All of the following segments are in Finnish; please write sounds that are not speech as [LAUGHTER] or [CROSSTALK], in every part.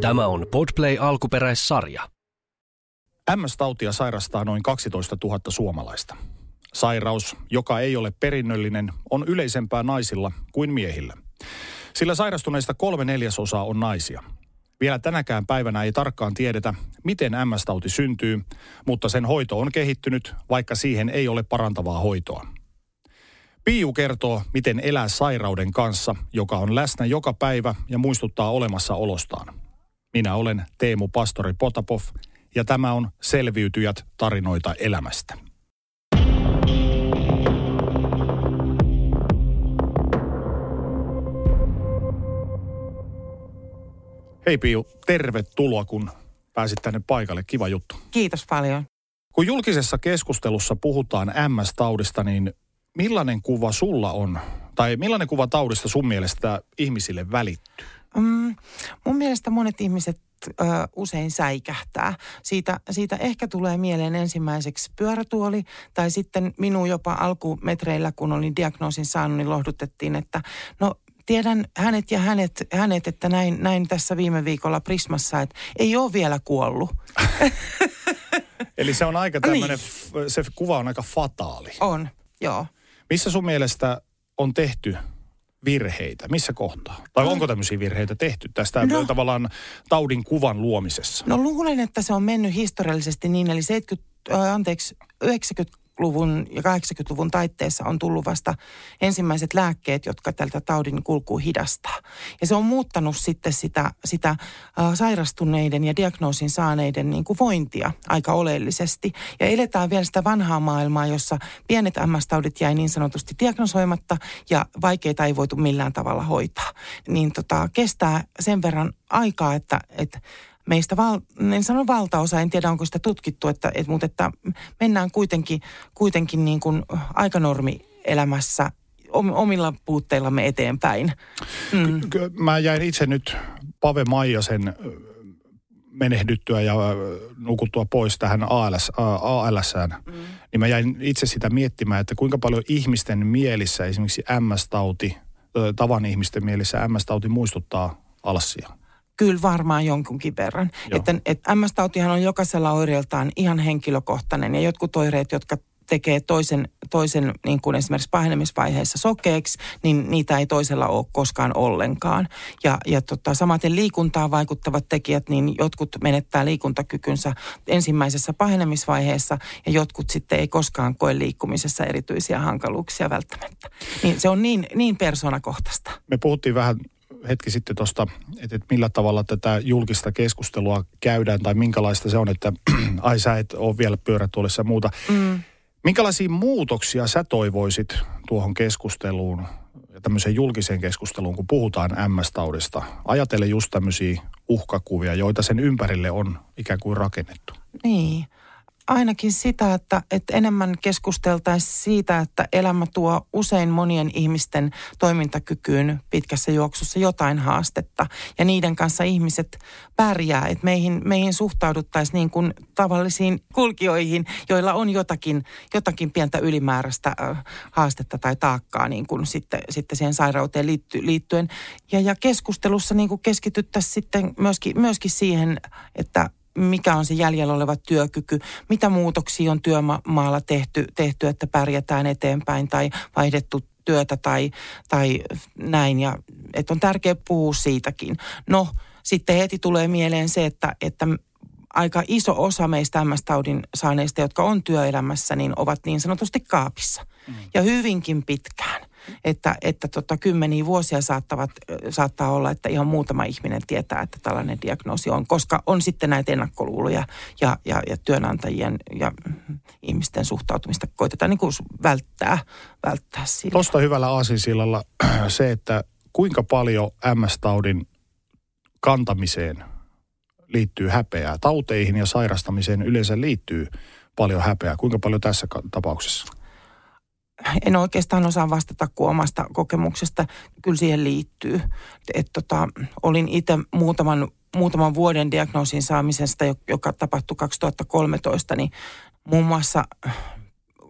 Tämä on Podplay alkuperäissarja. MS-tautia sairastaa noin 12 000 suomalaista. Sairaus, joka ei ole perinnöllinen, on yleisempää naisilla kuin miehillä. Sillä sairastuneista kolme neljäsosaa on naisia. Vielä tänäkään päivänä ei tarkkaan tiedetä, miten MS-tauti syntyy, mutta sen hoito on kehittynyt, vaikka siihen ei ole parantavaa hoitoa. Piu kertoo, miten elää sairauden kanssa, joka on läsnä joka päivä ja muistuttaa olemassaolostaan. Minä olen Teemu Pastori Potapov ja tämä on Selviytyjät tarinoita elämästä. Hei Piu, tervetuloa kun pääsit tänne paikalle. Kiva juttu. Kiitos paljon. Kun julkisessa keskustelussa puhutaan MS-taudista, niin millainen kuva sulla on, tai millainen kuva taudista sun mielestä ihmisille välittyy? Mm, mun mielestä monet ihmiset ö, usein säikähtää. Siitä, siitä ehkä tulee mieleen ensimmäiseksi pyörätuoli tai sitten minun jopa alkumetreillä, kun olin diagnoosin saanut, niin lohdutettiin, että no tiedän hänet ja hänet, hänet että näin, näin tässä viime viikolla Prismassa, että ei ole vielä kuollut. [LAUGHS] Eli se on aika tämmöinen, niin. se kuva on aika fataali. On, joo. Missä sun mielestä on tehty virheitä? Missä kohtaa? Tai onko tämmöisiä virheitä tehty tästä no, tavallaan taudin kuvan luomisessa? No luulen, että se on mennyt historiallisesti niin, eli 70, äh, anteeksi, 90 luvun ja 80-luvun taitteessa on tullut vasta ensimmäiset lääkkeet, jotka tältä taudin kulkuu hidastaa. Ja se on muuttanut sitten sitä, sitä uh, sairastuneiden ja diagnoosin saaneiden niin kuin vointia aika oleellisesti. Ja eletään vielä sitä vanhaa maailmaa, jossa pienet MS-taudit jäi niin sanotusti diagnosoimatta ja vaikeita ei voitu millään tavalla hoitaa. Niin tota, kestää sen verran aikaa, että, että meistä, val, en sano valtaosa, en tiedä onko sitä tutkittu, että, että, mutta että mennään kuitenkin, kuitenkin niin kuin aikanormi elämässä omilla puutteillamme eteenpäin. Mm. Mä jäin itse nyt Pave Maijasen menehdyttyä ja nukuttua pois tähän ALS, ALSään, mm. niin mä jäin itse sitä miettimään, että kuinka paljon ihmisten mielissä esimerkiksi MS-tauti, tavan ihmisten mielissä MS-tauti muistuttaa alssia. Kyllä varmaan jonkunkin verran. Joo. Että, että MS-tautihan on jokaisella oireeltaan ihan henkilökohtainen ja jotkut oireet, jotka tekee toisen, toisen niin kuin esimerkiksi pahenemisvaiheessa sokeeksi, niin niitä ei toisella ole koskaan ollenkaan. Ja, ja tota, samaten liikuntaan vaikuttavat tekijät, niin jotkut menettää liikuntakykynsä ensimmäisessä pahenemisvaiheessa ja jotkut sitten ei koskaan koe liikkumisessa erityisiä hankaluuksia välttämättä. Niin se on niin, niin persoonakohtaista. Me puhuttiin vähän hetki sitten tuosta, että, että millä tavalla tätä julkista keskustelua käydään tai minkälaista se on, että [CLEARS THROAT] ai sä et ole vielä pyörätuolissa ja muuta. Mm. Minkälaisia muutoksia sä toivoisit tuohon keskusteluun ja tämmöiseen julkiseen keskusteluun, kun puhutaan MS-taudista? Ajatele just tämmöisiä uhkakuvia, joita sen ympärille on ikään kuin rakennettu. Niin ainakin sitä, että, että enemmän keskusteltaisiin siitä, että elämä tuo usein monien ihmisten toimintakykyyn pitkässä juoksussa jotain haastetta. Ja niiden kanssa ihmiset pärjää, että meihin, meihin suhtauduttaisiin niin kuin tavallisiin kulkijoihin, joilla on jotakin, jotakin pientä ylimääräistä haastetta tai taakkaa niin kuin sitten, sitten siihen sairauteen liitty, liittyen. Ja, ja keskustelussa niin kuin keskityttäisiin sitten myöskin, myöskin siihen, että mikä on se jäljellä oleva työkyky, mitä muutoksia on työmaalla tehty, tehty että pärjätään eteenpäin tai vaihdettu työtä tai, tai näin. Ja että on tärkeää puhua siitäkin. No, sitten heti tulee mieleen se, että, että aika iso osa meistä MS-taudin saaneista, jotka on työelämässä, niin ovat niin sanotusti kaapissa. Mm. Ja hyvinkin pitkään että, että tota, kymmeniä vuosia saattavat, saattaa olla, että ihan muutama ihminen tietää, että tällainen diagnoosi on, koska on sitten näitä ennakkoluuloja ja, ja, ja työnantajien ja ihmisten suhtautumista koitetaan niin kuin välttää, välttää sillä. Tuosta hyvällä aasinsillalla [CLEARS THROAT] se, että kuinka paljon MS-taudin kantamiseen liittyy häpeää. Tauteihin ja sairastamiseen yleensä liittyy paljon häpeää. Kuinka paljon tässä tapauksessa? En oikeastaan osaa vastata kuin omasta kokemuksesta. Kyllä siihen liittyy. Et tota, olin itse muutaman, muutaman vuoden diagnoosin saamisesta, joka tapahtui 2013, niin muun muassa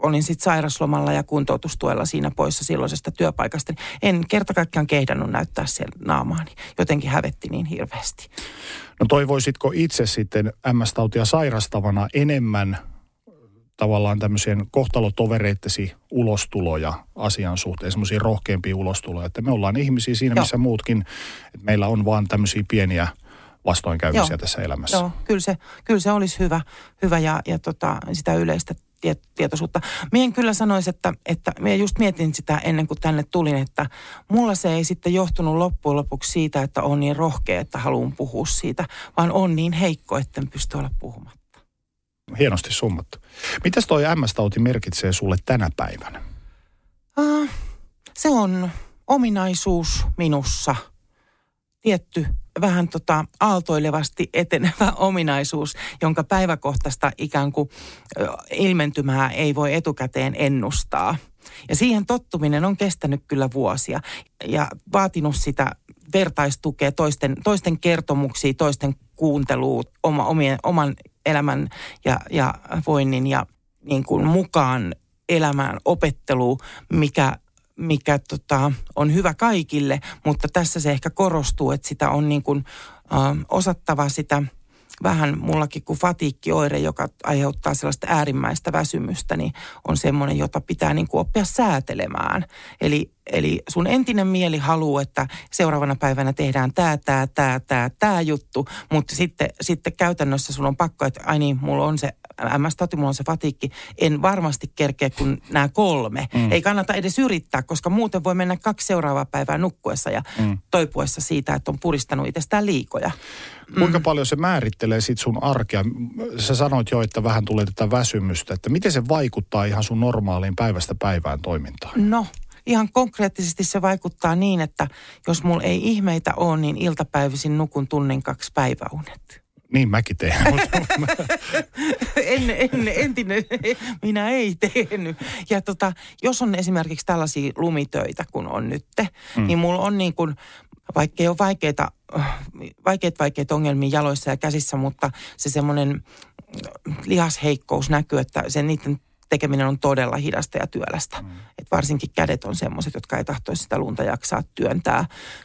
olin sitten sairaslomalla ja kuntoutustuella siinä poissa silloisesta työpaikasta. En kerta kaikkiaan kehdannut näyttää siellä naamaani. Jotenkin hävetti niin hirveästi. No toivoisitko itse sitten MS-tautia sairastavana enemmän tavallaan tämmöisen kohtalotovereittesi ulostuloja asian suhteen, semmoisia rohkeampia ulostuloja, että me ollaan ihmisiä siinä, missä Joo. muutkin, että meillä on vaan tämmöisiä pieniä vastoinkäymisiä Joo. tässä elämässä. Joo, kyllä se, kyllä se olisi hyvä, hyvä ja, ja tota, sitä yleistä tietoisuutta. Mien kyllä sanoisi, että, että minä just mietin sitä ennen kuin tänne tulin, että mulla se ei sitten johtunut loppujen lopuksi siitä, että on niin rohkea, että haluan puhua siitä, vaan on niin heikko, että en pysty olla puhumatta. Hienosti summattu. Mitäs toi MS-tauti merkitsee sulle tänä päivänä? Uh, se on ominaisuus minussa. Tietty vähän tota aaltoilevasti etenevä [LAUGHS] ominaisuus, jonka päiväkohtaista ikään kuin ilmentymää ei voi etukäteen ennustaa. Ja siihen tottuminen on kestänyt kyllä vuosia ja vaatinut sitä vertaistukea, toisten, toisten kertomuksia, toisten kuuntelua, oma, omien, oman elämän ja, ja voinnin ja niin kuin mukaan elämään opettelu, mikä, mikä tota, on hyvä kaikille, mutta tässä se ehkä korostuu, että sitä on niin kuin, äh, osattava sitä – vähän mullakin kuin fatiikkioire, joka aiheuttaa sellaista äärimmäistä väsymystä, niin on semmoinen, jota pitää niin kuin oppia säätelemään. Eli, eli sun entinen mieli haluaa, että seuraavana päivänä tehdään tämä, tämä, tämä, tämä, tämä juttu, mutta sitten, sitten käytännössä sun on pakko, että ai niin, mulla on se MS-tauti, mulla on se fatiikki, en varmasti kerkeä kuin nämä kolme. Mm. Ei kannata edes yrittää, koska muuten voi mennä kaksi seuraavaa päivää nukkuessa ja mm. toipuessa siitä, että on puristanut itsestään liikoja. Kuinka mm. paljon se määrittelee sit sun arkea? Sä sanoit jo, että vähän tulee tätä väsymystä, että miten se vaikuttaa ihan sun normaaliin päivästä päivään toimintaan? No, ihan konkreettisesti se vaikuttaa niin, että jos mulla ei ihmeitä ole, niin iltapäivisin nukun tunnin kaksi päiväunet. Niin mäkin teen. [LAUGHS] en, en, entinen, minä ei tehnyt. Ja tota, jos on esimerkiksi tällaisia lumitöitä, kun on nytte, mm. niin mulla on niin kuin, vaikka ei ole vaikeita, vaikeat, vaikeat ongelmia jaloissa ja käsissä, mutta se semmoinen lihasheikkous näkyy, että se niiden tekeminen on todella hidasta ja työlästä. Mm. Et varsinkin kädet on semmoiset, jotka ei tahtoisi sitä lunta jaksaa työntää,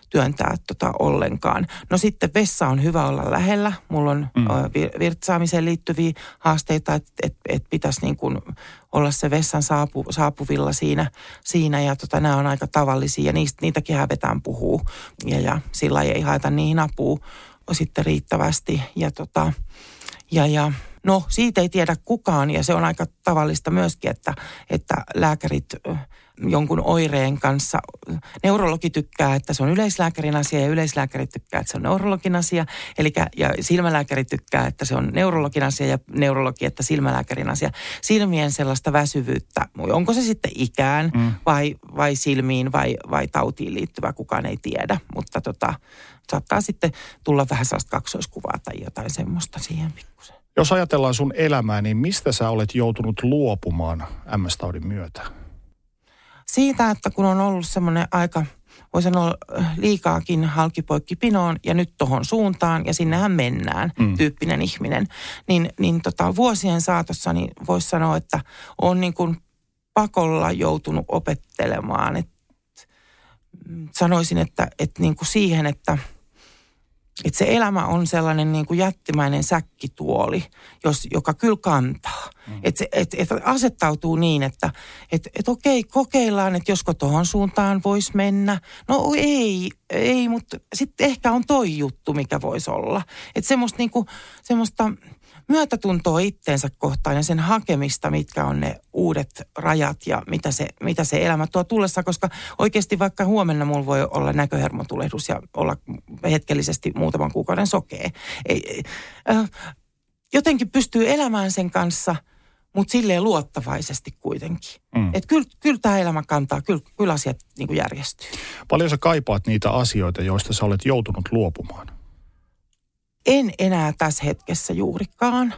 työntää tota ollenkaan. No sitten vessa on hyvä olla lähellä. Mulla on mm. virtsaamiseen liittyviä haasteita, että et, et pitäisi niin kuin olla se vessan saapu, saapuvilla siinä, siinä ja tota, nämä on aika tavallisia ja niistä, niitäkin hävetään puhuu ja, ja sillä ei haeta niihin apua sitten riittävästi ja tota, ja, ja No siitä ei tiedä kukaan ja se on aika tavallista myöskin, että, että lääkärit jonkun oireen kanssa, neurologi tykkää, että se on yleislääkärin asia ja yleislääkäri tykkää, että se on neurologin asia. Eli ja silmälääkäri tykkää, että se on neurologin asia ja neurologi, että silmälääkärin asia. Silmien sellaista väsyvyyttä, onko se sitten ikään mm. vai, vai silmiin vai, vai tautiin liittyvä, kukaan ei tiedä. Mutta tota, saattaa sitten tulla vähän sellaista kaksoiskuvaa tai jotain semmoista siihen pikkusen. Jos ajatellaan sun elämää, niin mistä sä olet joutunut luopumaan MS-taudin myötä? Siitä, että kun on ollut semmoinen aika, voi sanoa liikaakin halkipoikki pinoon ja nyt tohon suuntaan ja sinnehän mennään, mm. tyyppinen ihminen, niin, niin tota, vuosien saatossa niin voisi sanoa, että on niin kuin pakolla joutunut opettelemaan. Et, sanoisin, että, että niin kuin siihen, että – että se elämä on sellainen niin kuin jättimäinen säkkituoli, jos, joka kyllä kantaa. Mm. Että et, et asettautuu niin, että et, et okei, kokeillaan, että josko tuohon suuntaan voisi mennä. No ei, ei, mutta sitten ehkä on toi juttu, mikä voisi olla. Että semmoista, niin kuin, semmoista myötätuntoa itteensä kohtaan ja sen hakemista, mitkä on ne uudet rajat ja mitä se, mitä se elämä tuo tullessa, koska oikeasti vaikka huomenna mulla voi olla näköhermotulehdus ja olla hetkellisesti muutaman kuukauden sokee. Ei, äh, jotenkin pystyy elämään sen kanssa, mutta silleen luottavaisesti kuitenkin. Mm. Että kyllä, kyllä tämä elämä kantaa, kyllä, kyllä asiat niin kuin järjestyy. Paljon sä kaipaat niitä asioita, joista sä olet joutunut luopumaan? En enää tässä hetkessä juurikaan,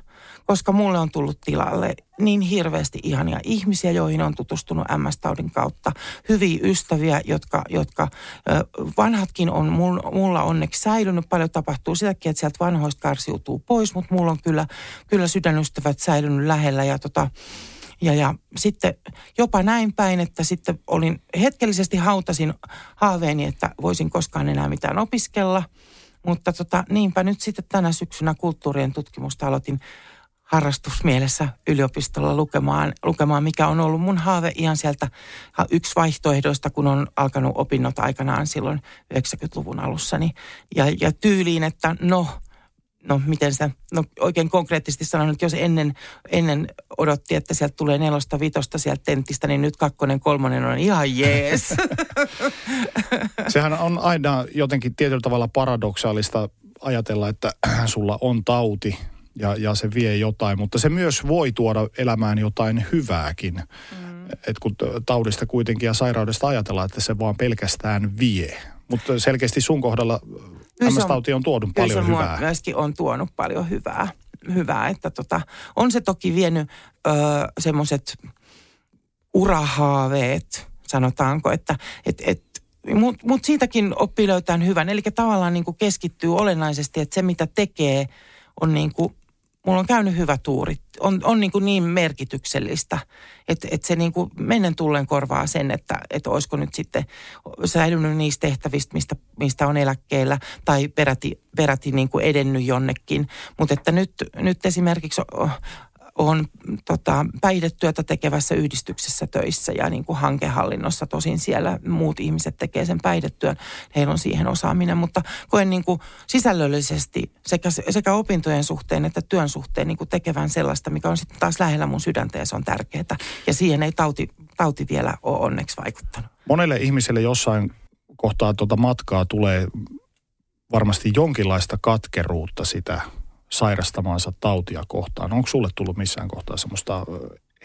koska mulle on tullut tilalle niin hirveästi ihania ihmisiä, joihin on tutustunut MS-taudin kautta. Hyviä ystäviä, jotka, jotka vanhatkin on mulla onneksi säilynyt. Paljon tapahtuu sitäkin, että sieltä vanhoista karsiutuu pois, mutta mulla on kyllä, kyllä sydänystävät säilynyt lähellä ja tota, Ja, ja sitten jopa näin päin, että sitten olin hetkellisesti hautasin haaveeni, että voisin koskaan enää mitään opiskella. Mutta tota, niinpä nyt sitten tänä syksynä kulttuurien tutkimusta aloitin harrastusmielessä yliopistolla lukemaan, lukemaan, mikä on ollut mun haave ihan sieltä yksi vaihtoehdoista, kun on alkanut opinnot aikanaan silloin 90-luvun alussa. Niin, ja, ja tyyliin, että no, no miten sitä, no oikein konkreettisesti sanon, että jos ennen, ennen odotti, että sieltä tulee nelosta, vitosta sieltä tentistä, niin nyt kakkonen, kolmonen on ihan jees. [LAUGHS] Sehän on aina jotenkin tietyllä tavalla paradoksaalista ajatella, että [CLEARS THROAT] sulla on tauti, ja, ja se vie jotain, mutta se myös voi tuoda elämään jotain hyvääkin. Mm. Et kun taudista kuitenkin ja sairaudesta ajatellaan, että se vaan pelkästään vie. Mutta selkeästi sun kohdalla MS-tauti on tuonut paljon se hyvää. myöskin on tuonut paljon hyvää. hyvää että tota, on se toki vienyt semmoiset urahaaveet, sanotaanko, että et, et, mutta mut siitäkin oppii löytämään hyvän. Eli tavallaan niin kuin keskittyy olennaisesti, että se mitä tekee on niin kuin mulla on käynyt hyvä tuuri. On, on niin, kuin niin merkityksellistä, että, että se niin kuin mennen tullen korvaa sen, että, että olisiko nyt sitten säilynyt niistä tehtävistä, mistä, mistä on eläkkeellä tai peräti, peräti niin kuin edennyt jonnekin. Mutta että nyt, nyt esimerkiksi on tota, päihdetyötä tekevässä yhdistyksessä töissä ja niin kuin hankehallinnossa. Tosin siellä muut ihmiset tekee sen päihdetyön, heillä on siihen osaaminen, mutta koen niin kuin sisällöllisesti sekä, sekä opintojen suhteen että työn suhteen niin kuin tekevän sellaista, mikä on sitten taas lähellä mun sydäntä ja se on tärkeää. Ja siihen ei tauti, tauti vielä ole onneksi vaikuttanut. Monelle ihmiselle jossain kohtaa tuota matkaa tulee varmasti jonkinlaista katkeruutta sitä sairastamaansa tautia kohtaan. Onko sulle tullut missään kohtaa semmoista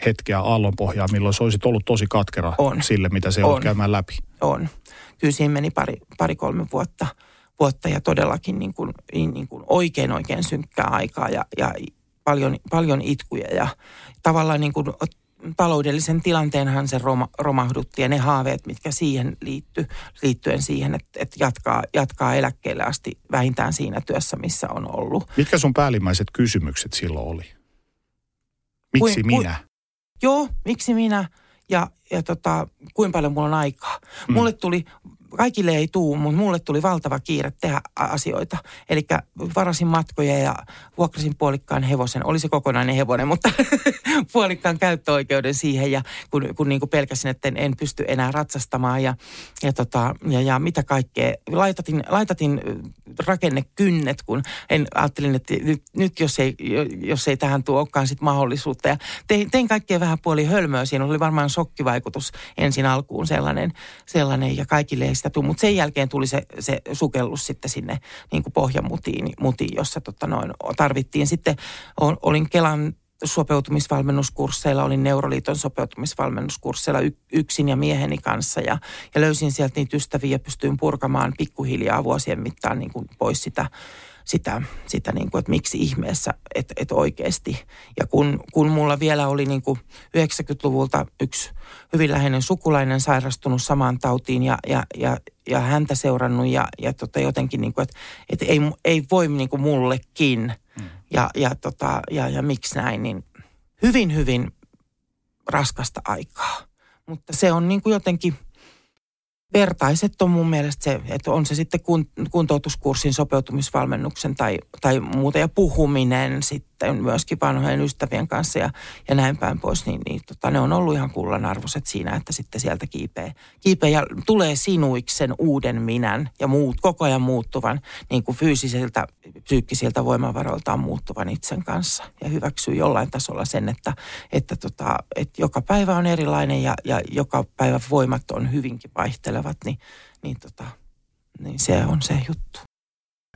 hetkeä aallonpohjaa, milloin se olisit ollut tosi katkera on. sille, mitä se on käymään läpi? On. Kyllä siinä meni pari, pari kolme vuotta, vuotta ja todellakin niin kuin, niin kuin oikein oikein synkkää aikaa ja, ja paljon, paljon itkuja ja tavallaan niin kuin taloudellisen tilanteenhan se roma, romahdutti ja ne haaveet, mitkä siihen liittyy, liittyen siihen, että, että jatkaa, jatkaa eläkkeelle asti vähintään siinä työssä, missä on ollut. Mitkä sun päällimmäiset kysymykset silloin oli? Miksi kuin, minä? Ku, joo, miksi minä? Ja, ja tota, kuinka paljon mulla on aikaa. Mm. Mulle tuli kaikille ei tuu, mutta mulle tuli valtava kiire tehdä asioita. Eli varasin matkoja ja vuokrasin puolikkaan hevosen. Oli se kokonainen hevonen, mutta [LAUGHS] puolikkaan käyttöoikeuden siihen. Ja kun, kun niin kuin pelkäsin, että en, en pysty enää ratsastamaan ja, ja, tota, ja, ja mitä kaikkea. Laitatin, laitatin rakennekynnet, kun en ajattelin, että nyt, nyt jos, ei, jos ei tähän tuo olekaan sit mahdollisuutta. Ja tein, tein kaikkea vähän puoli hölmöä. Siinä oli varmaan shokkivaikutus ensin alkuun sellainen, sellainen ja kaikille ei sitä tule. Mutta sen jälkeen tuli se, se sukellus sitten sinne niin kuin pohjamutiin, mutiin, jossa tota noin, tarvittiin sitten, olin Kelan sopeutumisvalmennuskursseilla, olin Neuroliiton sopeutumisvalmennuskursseilla yksin ja mieheni kanssa ja, ja löysin sieltä niitä ystäviä ja pystyin purkamaan pikkuhiljaa vuosien mittaan niin kuin pois sitä sitä, sitä niin kuin, että miksi ihmeessä, että, että oikeasti. Ja kun, kun mulla vielä oli niin kuin 90-luvulta yksi hyvin läheinen sukulainen sairastunut samaan tautiin ja, ja, ja, ja häntä seurannut ja, ja tota jotenkin niin kuin, että, että ei, ei voi niin kuin mullekin mm. ja, ja, tota, ja, ja miksi näin, niin hyvin, hyvin raskasta aikaa. Mutta se on niin kuin jotenkin – vertaiset on mun mielestä se, että on se sitten kuntoutuskurssin sopeutumisvalmennuksen tai, tai muuta ja puhuminen sitten myöskin vanhojen ystävien kanssa ja, ja näin päin pois, niin, niin tota, ne on ollut ihan kullanarvoiset siinä, että sitten sieltä kiipee, kiipee ja tulee sinuiksen uuden minän ja muut, koko ajan muuttuvan niin kuin fyysisiltä, psyykkisiltä voimavaroiltaan muuttuvan itsen kanssa. Ja hyväksyy jollain tasolla sen, että, että, tota, että joka päivä on erilainen ja, ja joka päivä voimat on hyvinkin vaihtelevat, niin, niin, tota, niin se on se juttu.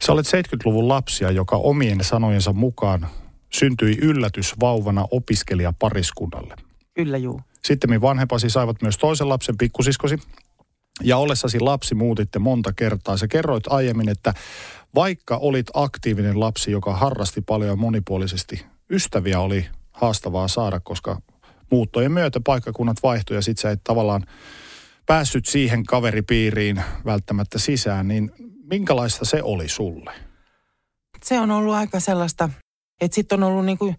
Sä olet 70-luvun lapsia, joka omien sanojensa mukaan syntyi yllätysvauvana opiskelijapariskunnalle. Kyllä juu. Sitten vanhempasi saivat myös toisen lapsen pikkusiskosi. Ja ollessasi lapsi muutitte monta kertaa. Sä kerroit aiemmin, että vaikka olit aktiivinen lapsi, joka harrasti paljon ja monipuolisesti, ystäviä oli haastavaa saada, koska muuttojen myötä paikkakunnat vaihtui ja sit sä et tavallaan päässyt siihen kaveripiiriin välttämättä sisään, niin minkälaista se oli sulle? Se on ollut aika sellaista, että sitten on ollut niin kuin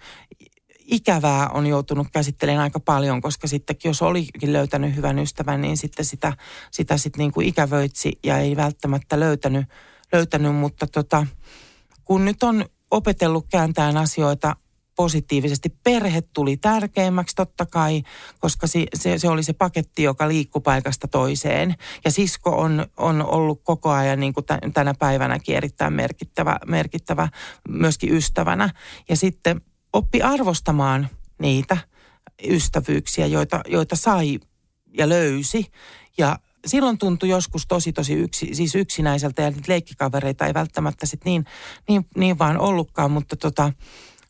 ikävää on joutunut käsittelemään aika paljon, koska sitten jos olikin löytänyt hyvän ystävän, niin sitten sitä, sitä sitten niin kuin ikävöitsi ja ei välttämättä löytänyt, löytänyt mutta tota, kun nyt on opetellut kääntämään asioita positiivisesti. Perhe tuli tärkeimmäksi totta kai, koska se, se, se oli se paketti, joka liikkui paikasta toiseen. Ja sisko on, on ollut koko ajan niin kuin tänä päivänäkin erittäin merkittävä, merkittävä myöskin ystävänä. Ja sitten oppi arvostamaan niitä ystävyyksiä, joita, joita sai ja löysi. Ja silloin tuntui joskus tosi tosi yksi, siis yksinäiseltä ja leikkikavereita ei välttämättä sit niin, niin, niin vaan ollutkaan, mutta, tota,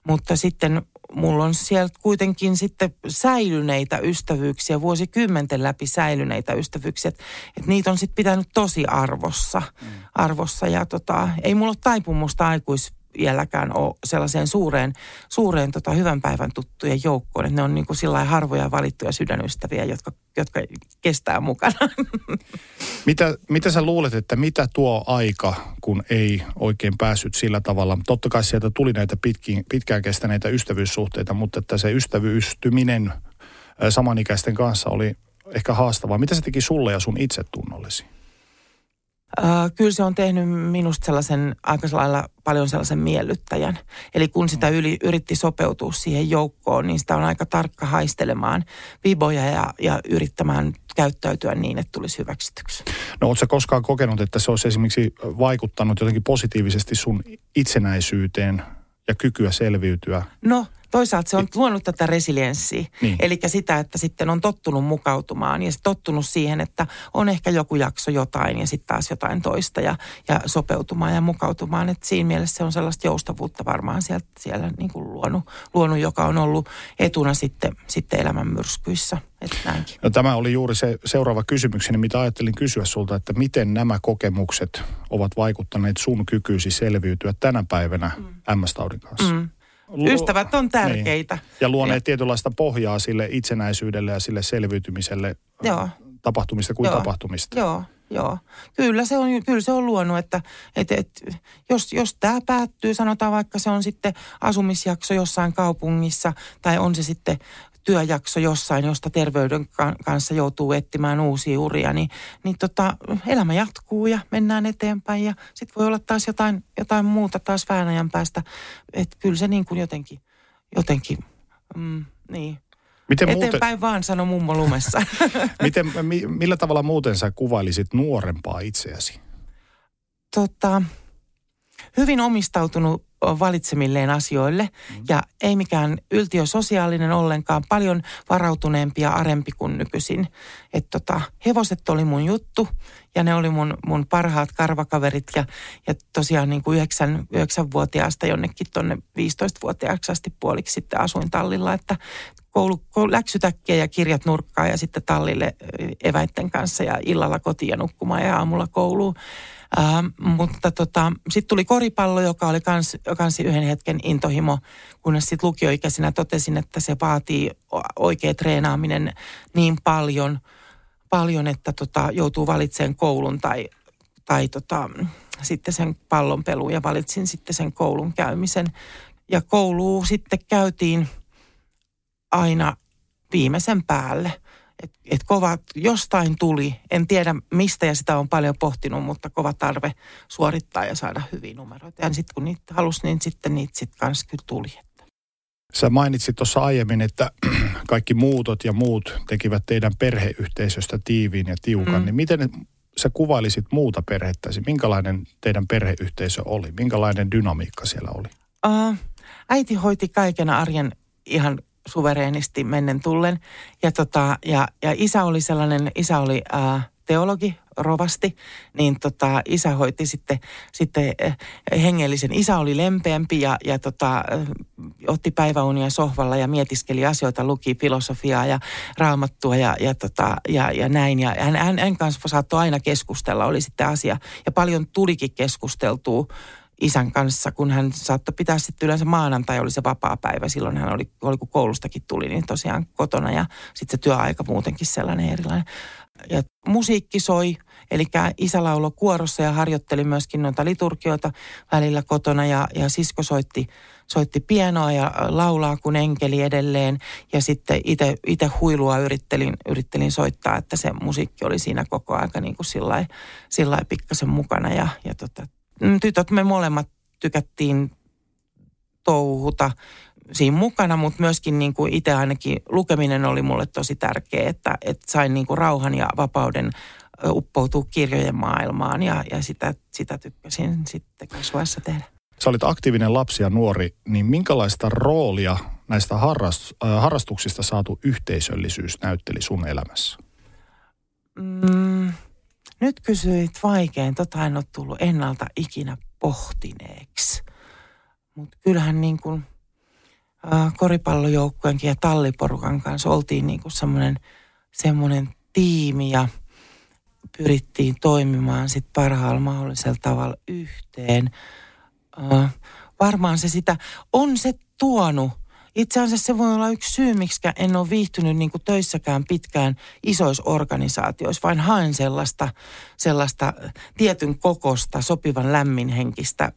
mutta sitten mulla on sieltä kuitenkin sitten säilyneitä ystävyyksiä, vuosikymmenten läpi säilyneitä ystävyyksiä, että et niitä on sitten pitänyt tosi arvossa. Mm. arvossa ja tota, ei mulla ole taipumusta aikuis vieläkään ole sellaiseen suureen, suureen tota, hyvän päivän tuttujen joukkoon. Että ne on niin kuin sillä harvoja valittuja sydänystäviä, jotka, jotka kestää mukana. [LAUGHS] Mitä, mitä sä luulet, että mitä tuo aika, kun ei oikein päässyt sillä tavalla? Totta kai sieltä tuli näitä pitkin, pitkään kestäneitä ystävyyssuhteita, mutta että se ystävyystyminen samanikäisten kanssa oli ehkä haastavaa. Mitä se teki sulle ja sun itsetunnollesi? Uh, kyllä se on tehnyt minusta sellaisen aika lailla paljon sellaisen miellyttäjän. Eli kun sitä yli, yritti sopeutua siihen joukkoon, niin sitä on aika tarkka haistelemaan viboja ja, ja yrittämään käyttäytyä niin, että tulisi hyväksytyksi. No oletko koskaan kokenut, että se olisi esimerkiksi vaikuttanut jotenkin positiivisesti sun itsenäisyyteen ja kykyä selviytyä? No toisaalta se on luonut tätä resilienssiä. Niin. Eli sitä, että sitten on tottunut mukautumaan ja tottunut siihen, että on ehkä joku jakso jotain ja sitten taas jotain toista ja, ja sopeutumaan ja mukautumaan. Et siinä mielessä se on sellaista joustavuutta varmaan sieltä, siellä niin kuin luonut, luonut, joka on ollut etuna sitten, sitten elämän myrskyissä. No, tämä oli juuri se seuraava kysymykseni, mitä ajattelin kysyä sulta, että miten nämä kokemukset ovat vaikuttaneet sun kykyysi selviytyä tänä päivänä mm. MS-taudin kanssa? Mm. Ystävät on tärkeitä. Niin. Ja luoneet ja. tietynlaista pohjaa sille itsenäisyydelle ja sille selviytymiselle Joo. tapahtumista kuin Joo. tapahtumista. Joo. Joo, kyllä se on, kyllä se on luonut, että et, et, jos, jos tämä päättyy, sanotaan vaikka se on sitten asumisjakso jossain kaupungissa tai on se sitten työjakso jossain, josta terveyden kanssa joutuu etsimään uusia uria, niin, niin tota, elämä jatkuu ja mennään eteenpäin ja sitten voi olla taas jotain, jotain muuta taas vähän ajan päästä. Että kyllä se niin kuin jotenkin, jotenkin, mm, niin. Miten Eteenpäin muuten, vaan, sano mummo lumessa. [LAUGHS] miten, mi, millä tavalla muuten sä kuvailisit nuorempaa itseäsi? Tota, hyvin omistautunut valitsemilleen asioille mm. ja ei mikään yltiösosiaalinen ollenkaan, paljon varautuneempi ja arempi kuin nykyisin. Et tota, hevoset oli mun juttu ja ne oli mun, mun parhaat karvakaverit ja, ja tosiaan niin kuin 9, 9-vuotiaasta jonnekin tuonne 15-vuotiaaksi asti puoliksi sitten asuin tallilla, että koulu, läksytäkkiä ja kirjat nurkkaa ja sitten tallille eväitten kanssa ja illalla kotiin ja nukkumaan ja aamulla kouluun. Äh, mutta tota, sitten tuli koripallo, joka oli kans, kans yhden hetken intohimo, kunnes sitten lukioikäisenä totesin, että se vaatii oikea treenaaminen niin paljon, paljon että tota, joutuu valitsemaan koulun tai, tai tota, sitten sen pallonpeluun ja valitsin sitten sen koulun käymisen. Ja kouluun sitten käytiin aina viimeisen päälle – et, et kova, jostain tuli, en tiedä mistä ja sitä on paljon pohtinut, mutta kova tarve suorittaa ja saada hyviä numeroita. Ja sitten kun niitä halusi, niin sitten niitä sitten kanssa kyllä tuli. Sä mainitsit tuossa aiemmin, että [CLEARS THROAT] kaikki muutot ja muut tekivät teidän perheyhteisöstä tiiviin ja tiukan. Mm. Niin miten sä kuvailisit muuta perhettäsi? Minkälainen teidän perheyhteisö oli? Minkälainen dynamiikka siellä oli? Uh, äiti hoiti kaiken arjen ihan suvereenisti mennen tullen. Ja, tota, ja, ja isä oli sellainen, isä oli ää, teologi, rovasti, niin tota, isä hoiti sitten, sitten hengellisen. Isä oli lempeämpi ja, ja tota, otti päiväunia sohvalla ja mietiskeli asioita, luki filosofiaa ja raamattua ja, ja, tota, ja, ja näin. Ja hän, hän, hän kanssa saattoi aina keskustella, oli sitten asia. Ja paljon tulikin keskusteltua isän kanssa, kun hän saattoi pitää sitten yleensä maanantai oli se vapaa päivä. Silloin hän oli, oli kun koulustakin tuli, niin tosiaan kotona ja sitten se työaika muutenkin sellainen erilainen. ja musiikki soi. Eli isä lauloi kuorossa ja harjoitteli myöskin noita liturgioita välillä kotona ja, ja sisko soitti, soitti pienoa ja laulaa kuin enkeli edelleen. Ja sitten itse huilua yrittelin, yrittelin soittaa, että se musiikki oli siinä koko aika niin kuin sillä pikkasen mukana. Ja, ja tota, tytöt me molemmat tykättiin touhuta siinä mukana, mutta myöskin niin kuin itse ainakin lukeminen oli mulle tosi tärkeä, että, että sain niin kuin rauhan ja vapauden uppoutua kirjojen maailmaan ja, ja sitä, sitä tykkäsin sitten kasvaessa tehdä. Sä olit aktiivinen lapsi ja nuori, niin minkälaista roolia näistä harrast, äh, harrastuksista saatu yhteisöllisyys näytteli sun elämässä? Mm, nyt kysyit vaikein, tota en ole tullut ennalta ikinä pohtineeksi. Mutta kyllähän niin kuin – koripallojoukkueenkin ja talliporukan kanssa oltiin niin kuin semmoinen, semmoinen tiimi ja pyrittiin toimimaan sit parhaalla mahdollisella tavalla yhteen. varmaan se sitä, on se tuonut itse asiassa se voi olla yksi syy, miksi en ole viihtynyt niin kuin töissäkään pitkään isoissa organisaatioissa, vaan haen sellaista, sellaista tietyn kokosta, sopivan lämminhenkistä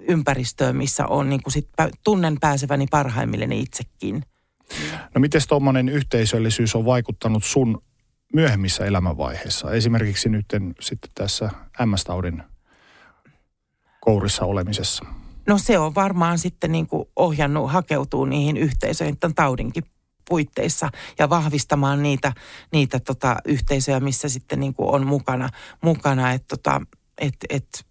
ympäristöön, missä on niin kuin sit, tunnen pääseväni parhaimmilleni itsekin. No miten tuommoinen yhteisöllisyys on vaikuttanut sun myöhemmissä elämänvaiheissa? Esimerkiksi nyt sitten tässä MS-taudin kourissa olemisessa. No se on varmaan sitten niin kuin ohjannut, hakeutuu niihin yhteisöihin tämän taudinkin puitteissa ja vahvistamaan niitä, niitä tota, yhteisöjä, missä sitten niin kuin on mukana, mukana. Että tota, et, et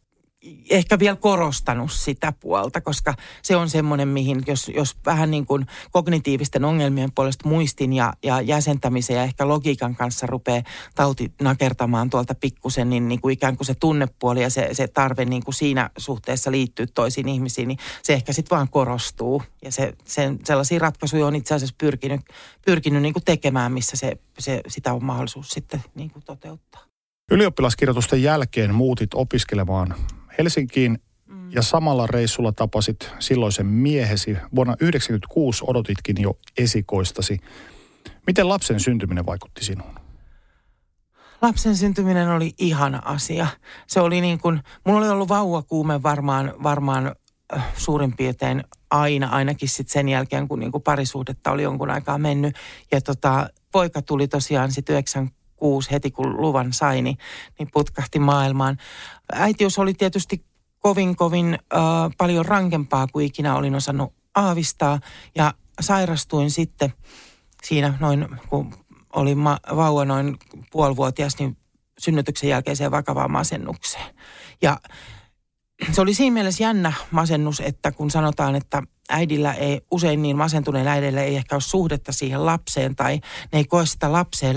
ehkä vielä korostanut sitä puolta, koska se on semmoinen, mihin jos, jos vähän niin kuin kognitiivisten ongelmien puolesta muistin ja, ja jäsentämisen ja ehkä logiikan kanssa rupeaa tauti nakertamaan tuolta pikkusen, niin, niin kuin ikään kuin se tunnepuoli ja se, se tarve niin kuin siinä suhteessa liittyy toisiin ihmisiin, niin se ehkä sitten vaan korostuu. Ja se, sen, sellaisia ratkaisuja on itse asiassa pyrkinyt, pyrkinyt niin kuin tekemään, missä se, se, sitä on mahdollisuus sitten niin kuin toteuttaa. Ylioppilaskirjoitusten jälkeen muutit opiskelemaan Helsinkiin mm. ja samalla reissulla tapasit silloisen miehesi. Vuonna 1996 odotitkin jo esikoistasi. Miten lapsen syntyminen vaikutti sinuun? Lapsen syntyminen oli ihana asia. Se oli niin kuin, mulla oli ollut vauvakuume varmaan, varmaan äh, suurin piirtein aina, ainakin sitten sen jälkeen, kun niin kuin parisuhdetta oli jonkun aikaa mennyt. Ja tota, poika tuli tosiaan sitten 96 heti kun luvan sai, niin, niin putkahti maailmaan. Äitiys oli tietysti kovin, kovin äh, paljon rankempaa kuin ikinä olin osannut aavistaa. Ja sairastuin sitten siinä noin, kun oli ma- vauva noin puolivuotias, niin synnytyksen jälkeiseen vakavaan masennukseen. Ja se oli siinä mielessä jännä masennus, että kun sanotaan, että äidillä ei, usein niin masentuneen äidillä ei ehkä ole suhdetta siihen lapseen tai ne ei koe sitä lapseen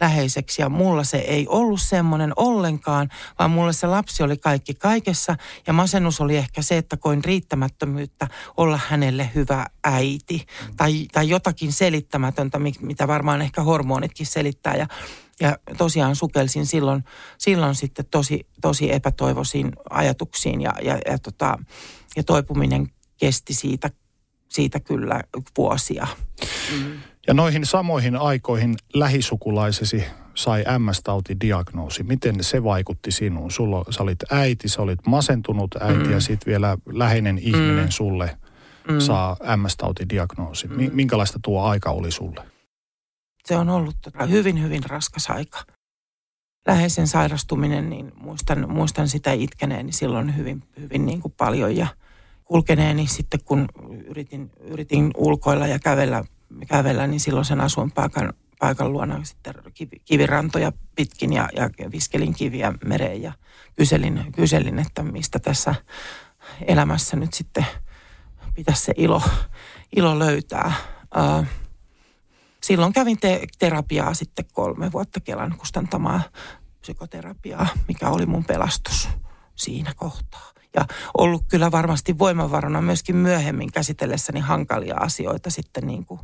läheiseksi. Ja mulla se ei ollut semmoinen ollenkaan, vaan mulle se lapsi oli kaikki kaikessa. Ja masennus oli ehkä se, että koin riittämättömyyttä olla hänelle hyvä äiti tai, tai jotakin selittämätöntä, mitä varmaan ehkä hormonitkin selittää. Ja ja tosiaan sukelsin silloin, silloin sitten tosi, tosi epätoivoisiin ajatuksiin ja, ja, ja, tota, ja toipuminen kesti siitä, siitä kyllä vuosia. Mm. Ja noihin samoihin aikoihin lähisukulaisesi sai MS-tautidiagnoosi. Miten se vaikutti sinuun? Sulla, sä olit äiti, sä olit masentunut äiti mm. ja sitten vielä läheinen ihminen mm. sulle mm. saa MS-tautidiagnoosi. Mm. Minkälaista tuo aika oli sulle? Se on ollut tota hyvin, hyvin raskas aika. Läheisen sairastuminen, niin muistan, muistan sitä itkeneeni silloin hyvin, hyvin niin kuin paljon ja – kulkeneeni sitten, kun yritin, yritin ulkoilla ja kävellä, kävellä niin silloin sen asuinpaikan paikan luona sitten kivirantoja pitkin ja, ja viskelin kiviä mereen ja kyselin, kyselin, että mistä tässä elämässä nyt sitten pitäisi se ilo, ilo löytää. Silloin kävin te- terapiaa sitten kolme vuotta Kelan kustantamaa psykoterapiaa, mikä oli mun pelastus siinä kohtaa ja ollut kyllä varmasti voimavarana myöskin myöhemmin käsitellessäni hankalia asioita sitten niin kuin,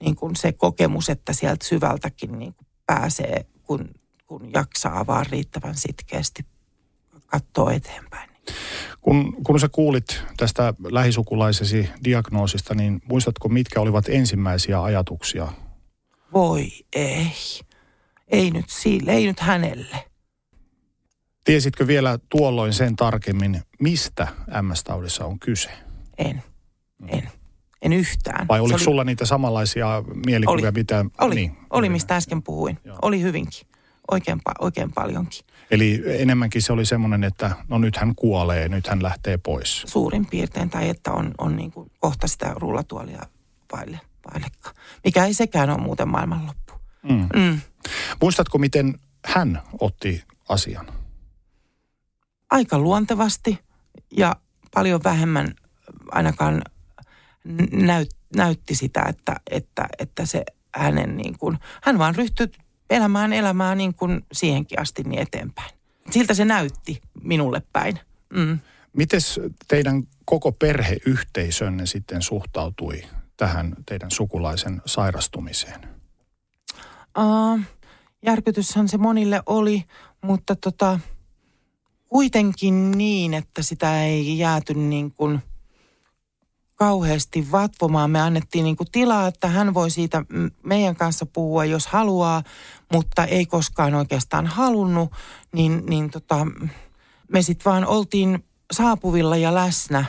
niin kuin se kokemus, että sieltä syvältäkin niin kuin pääsee, kun, kun jaksaa vaan riittävän sitkeästi katsoa eteenpäin. Kun, kun sä kuulit tästä lähisukulaisesi diagnoosista, niin muistatko, mitkä olivat ensimmäisiä ajatuksia? Voi ei. ei nyt sille, ei nyt hänelle. Tiesitkö vielä tuolloin sen tarkemmin, mistä MS-taudissa on kyse? En, en. En yhtään. Vai oliko oli, sulla niitä samanlaisia mielikuvia, oli, mitä... Oli, niin, oli mistä äsken puhuin. Joo. Oli hyvinkin. Oikein, oikein paljonkin. Eli enemmänkin se oli semmoinen, että no nyt hän kuolee, nyt hän lähtee pois. Suurin piirtein, tai että on, on niin kuin kohta sitä rullatuolia vaille, vaillekka. Mikä ei sekään ole muuten maailmanloppu. Mm. Mm. Muistatko, miten hän otti asian? Aika luontevasti ja paljon vähemmän ainakaan näyt, näytti sitä, että, että, että se hänen niin kuin, hän vaan ryhtyi elämään elämää niin kuin siihenkin asti niin eteenpäin. Siltä se näytti minulle päin. Mm. Miten teidän koko perheyhteisönne sitten suhtautui tähän teidän sukulaisen sairastumiseen? Uh, järkytyshän se monille oli, mutta tota, kuitenkin niin, että sitä ei jääty niin kuin kauheasti vatvomaan. Me annettiin niin kuin tilaa, että hän voi siitä meidän kanssa puhua, jos haluaa, mutta ei koskaan oikeastaan halunnut. Niin, niin tota, me sitten vaan oltiin saapuvilla ja läsnä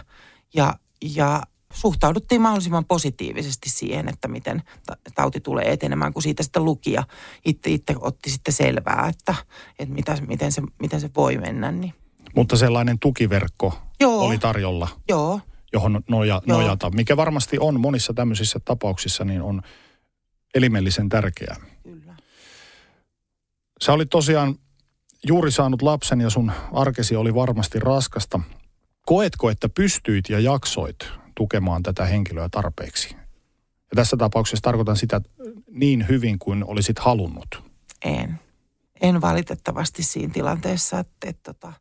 ja, ja suhtauduttiin mahdollisimman positiivisesti siihen, että miten tauti tulee etenemään, kun siitä sitten lukija itse, itse otti sitten selvää, että, että mitä, miten, se, miten se voi mennä. Niin. Mutta sellainen tukiverkko Joo. oli tarjolla, Joo. johon noja, Joo. nojata, mikä varmasti on monissa tämmöisissä tapauksissa, niin on elimellisen tärkeää. Kyllä. Sä olit tosiaan juuri saanut lapsen ja sun arkesi oli varmasti raskasta. Koetko, että pystyit ja jaksoit tukemaan tätä henkilöä tarpeeksi? Ja tässä tapauksessa tarkoitan sitä niin hyvin kuin olisit halunnut. En. En valitettavasti siinä tilanteessa, että, että, että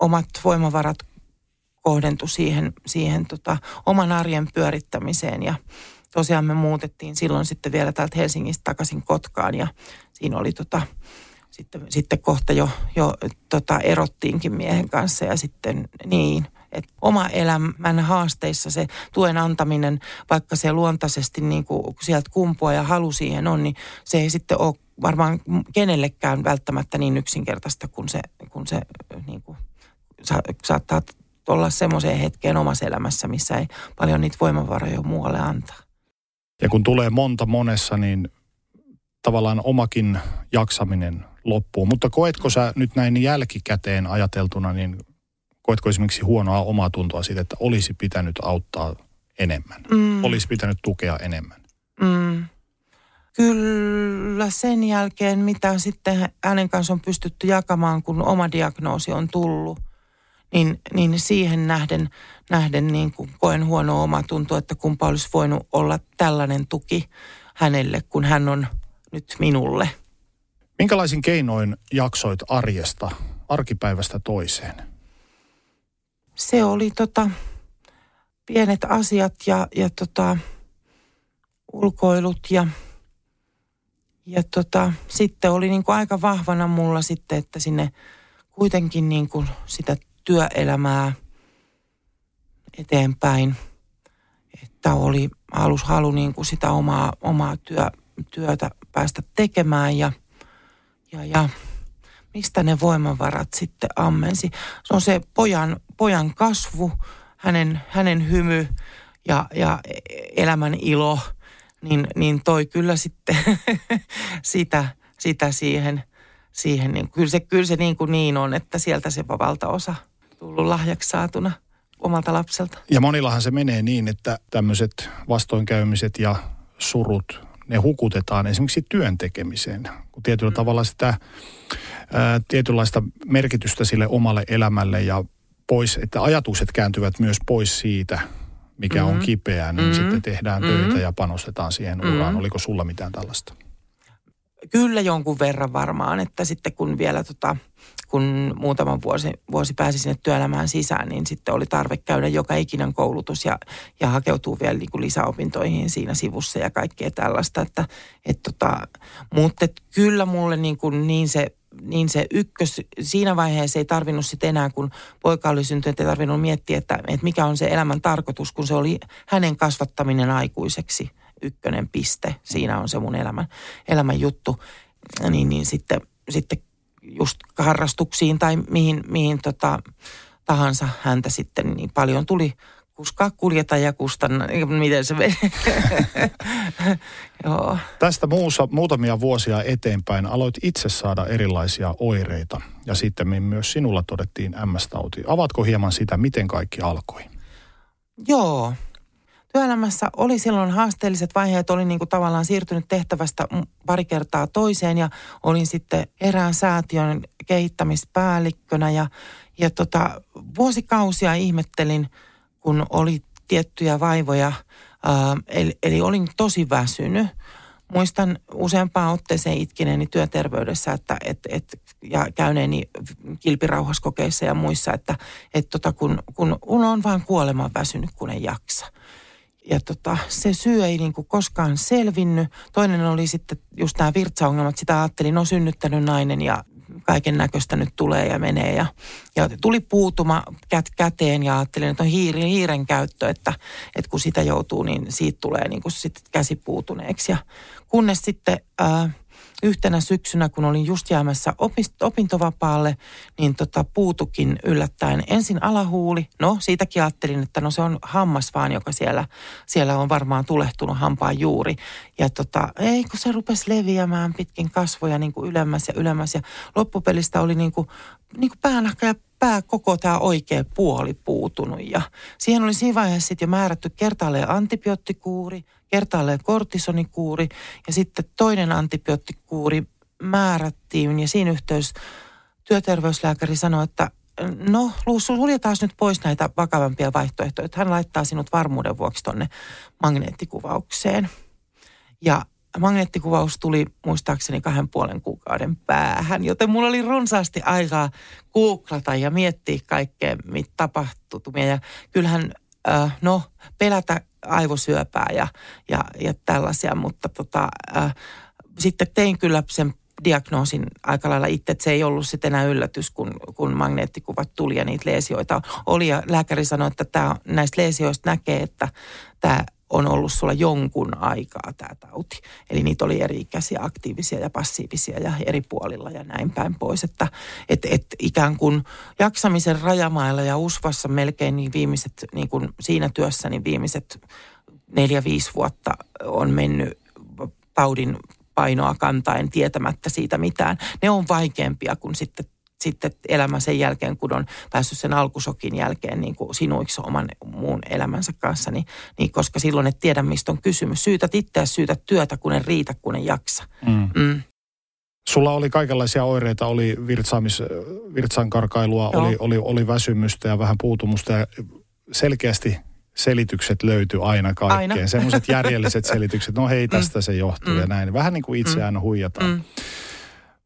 omat voimavarat kohdentu siihen, siihen tota, oman arjen pyörittämiseen ja tosiaan me muutettiin silloin sitten vielä täältä Helsingistä takaisin Kotkaan ja siinä oli tota, sitten, sitten kohta jo, jo tota, erottiinkin miehen kanssa ja sitten niin, että oma elämän haasteissa se tuen antaminen, vaikka se luontaisesti niin kuin sieltä kumpua ja halu siihen on, niin se ei sitten ole varmaan kenellekään välttämättä niin yksinkertaista kuin se, kun se niin kuin, sa, saattaa olla semmoiseen hetkeen omassa elämässä, missä ei paljon niitä voimavaroja muualle antaa. Ja kun tulee monta monessa, niin tavallaan omakin jaksaminen loppuu. Mutta koetko sä nyt näin jälkikäteen ajateltuna, niin koetko esimerkiksi huonoa omaa tuntoa siitä, että olisi pitänyt auttaa enemmän? Mm. Olisi pitänyt tukea enemmän? Mm. Kyllä sen jälkeen, mitä sitten hänen kanssa on pystytty jakamaan, kun oma diagnoosi on tullut, niin, niin siihen nähden, nähden niin kuin koen huonoa omaa tuntoa, että kumpa olisi voinut olla tällainen tuki hänelle, kun hän on nyt minulle. Minkälaisin keinoin jaksoit arjesta, arkipäivästä toiseen? Se oli tota, pienet asiat ja, ja tota, ulkoilut ja, ja tota, sitten oli niin kuin aika vahvana mulla sitten, että sinne kuitenkin niin kuin sitä työelämää eteenpäin. Että oli alus halu niin kuin sitä omaa, omaa työ, työtä päästä tekemään ja, ja, ja mistä ne voimavarat sitten ammensi. Se on se pojan, pojan kasvu, hänen, hänen hymy ja, ja elämän ilo, niin, niin toi kyllä sitten [LAUGHS] sitä, sitä siihen, siihen niin, kyllä se, kyllä se niin, kuin niin on, että sieltä se valtaosa tullut lahjaksi saatuna omalta lapselta. Ja monillahan se menee niin, että tämmöiset vastoinkäymiset ja surut, ne hukutetaan esimerkiksi työn tekemiseen. Kun tietyllä mm. tavalla sitä ää, tietynlaista merkitystä sille omalle elämälle ja pois, että ajatukset kääntyvät myös pois siitä, mikä mm-hmm. on kipeää, niin mm-hmm. sitten tehdään mm-hmm. töitä ja panostetaan siihen uraan. Mm-hmm. Oliko sulla mitään tällaista? Kyllä jonkun verran varmaan, että sitten kun vielä tota, kun muutama vuosi, vuosi pääsi sinne työelämään sisään, niin sitten oli tarve käydä joka ikinen koulutus ja, ja hakeutuu vielä niin kuin lisäopintoihin siinä sivussa ja kaikkea tällaista. Että, et tota, mutta et kyllä mulle niin, kuin niin se niin se ykkös, siinä vaiheessa ei tarvinnut sitten enää, kun poika oli syntynyt, ei tarvinnut miettiä, että, että mikä on se elämän tarkoitus, kun se oli hänen kasvattaminen aikuiseksi ykkönen piste. Siinä on se mun elämän, elämän juttu. niin, niin sitten, sitten just harrastuksiin tai mihin, mihin tota, tahansa häntä sitten niin paljon tuli kuskaa, kuljeta ja kustanna. Miten se? [LAUGHS] Joo. Tästä muussa, muutamia vuosia eteenpäin aloit itse saada erilaisia oireita ja sitten myös sinulla todettiin MS-tauti. Avatko hieman sitä, miten kaikki alkoi? Joo. Työelämässä oli silloin haasteelliset vaiheet, olin niin kuin tavallaan siirtynyt tehtävästä pari kertaa toiseen ja olin sitten erään säätiön kehittämispäällikkönä ja, ja tota, vuosikausia ihmettelin – kun oli tiettyjä vaivoja, ää, eli, eli olin tosi väsynyt. Muistan useampaan otteeseen itkineeni työterveydessä että, et, et, ja käyneeni kilpirauhaskokeissa ja muissa, että et tota, kun, kun on vaan kuoleman väsynyt, kun ei jaksa. Ja tota, se syy ei niinku koskaan selvinnyt. Toinen oli sitten just nämä virtsaongelmat. Sitä ajattelin, no synnyttänyt nainen ja kaiken näköistä nyt tulee ja menee. Ja, ja tuli puutuma kät, käteen ja ajattelin, että on hiiren, hiiren käyttö, että, että kun sitä joutuu, niin siitä tulee niin kuin sit käsi puutuneeksi. Ja kunnes sitten... Ää, yhtenä syksynä, kun olin just jäämässä opintovapaalle, niin tota, puutukin yllättäen ensin alahuuli. No, siitäkin ajattelin, että no se on hammas vaan, joka siellä, siellä on varmaan tulehtunut hampaan juuri. Ja tota, ei, kun se rupesi leviämään pitkin kasvoja niin kuin ylemmäs ja ylemmäs. Ja loppupelistä oli niin kuin, niin kuin päänahka ja pää koko tämä oikea puoli puutunut. Ja siihen oli siinä vaiheessa sitten jo määrätty kertaalleen antibioottikuuri, kertaalleen kortisonikuuri ja sitten toinen antibioottikuuri määrättiin ja siinä yhteydessä työterveyslääkäri sanoi, että no suljetaan nyt pois näitä vakavampia vaihtoehtoja, hän laittaa sinut varmuuden vuoksi tuonne magneettikuvaukseen. Ja magneettikuvaus tuli muistaakseni kahden puolen kuukauden päähän, joten mulla oli runsaasti aikaa googlata ja miettiä kaikkea, mitä tapahtumia. Ja kyllähän, äh, no, pelätä aivosyöpää ja, ja, ja tällaisia, mutta tota, äh, sitten tein kyllä sen diagnoosin aika lailla itse, että se ei ollut sitten enää yllätys, kun, kun magneettikuvat tuli ja niitä leesioita oli. Ja lääkäri sanoi, että tämä, näistä leesioista näkee, että tämä on ollut sulla jonkun aikaa tämä tauti. Eli niitä oli eri-ikäisiä, aktiivisia ja passiivisia ja eri puolilla ja näin päin pois. Että et, et ikään kuin jaksamisen rajamailla ja usvassa melkein niin viimeiset, niin kuin siinä työssä niin viimeiset neljä-viisi vuotta on mennyt taudin painoa kantaen tietämättä siitä mitään. Ne on vaikeampia kuin sitten sitten elämä sen jälkeen, kun on päässyt sen alkusokin jälkeen niin kuin sinuiksi oman muun elämänsä kanssa, niin, niin koska silloin et tiedä, mistä on kysymys. Syytät itseä, syytät työtä, kun en riitä, kun en jaksa. Mm. Mm. Sulla oli kaikenlaisia oireita, oli virtsaamis, virtsankarkailua, oli, oli, oli väsymystä ja vähän puutumusta ja selkeästi selitykset löytyi aina kaikkeen. Aina. Semmoiset järjelliset selitykset, no hei, tästä mm. se johtuu mm. ja näin. Vähän niin kuin itseään mm. huijataan. Mm.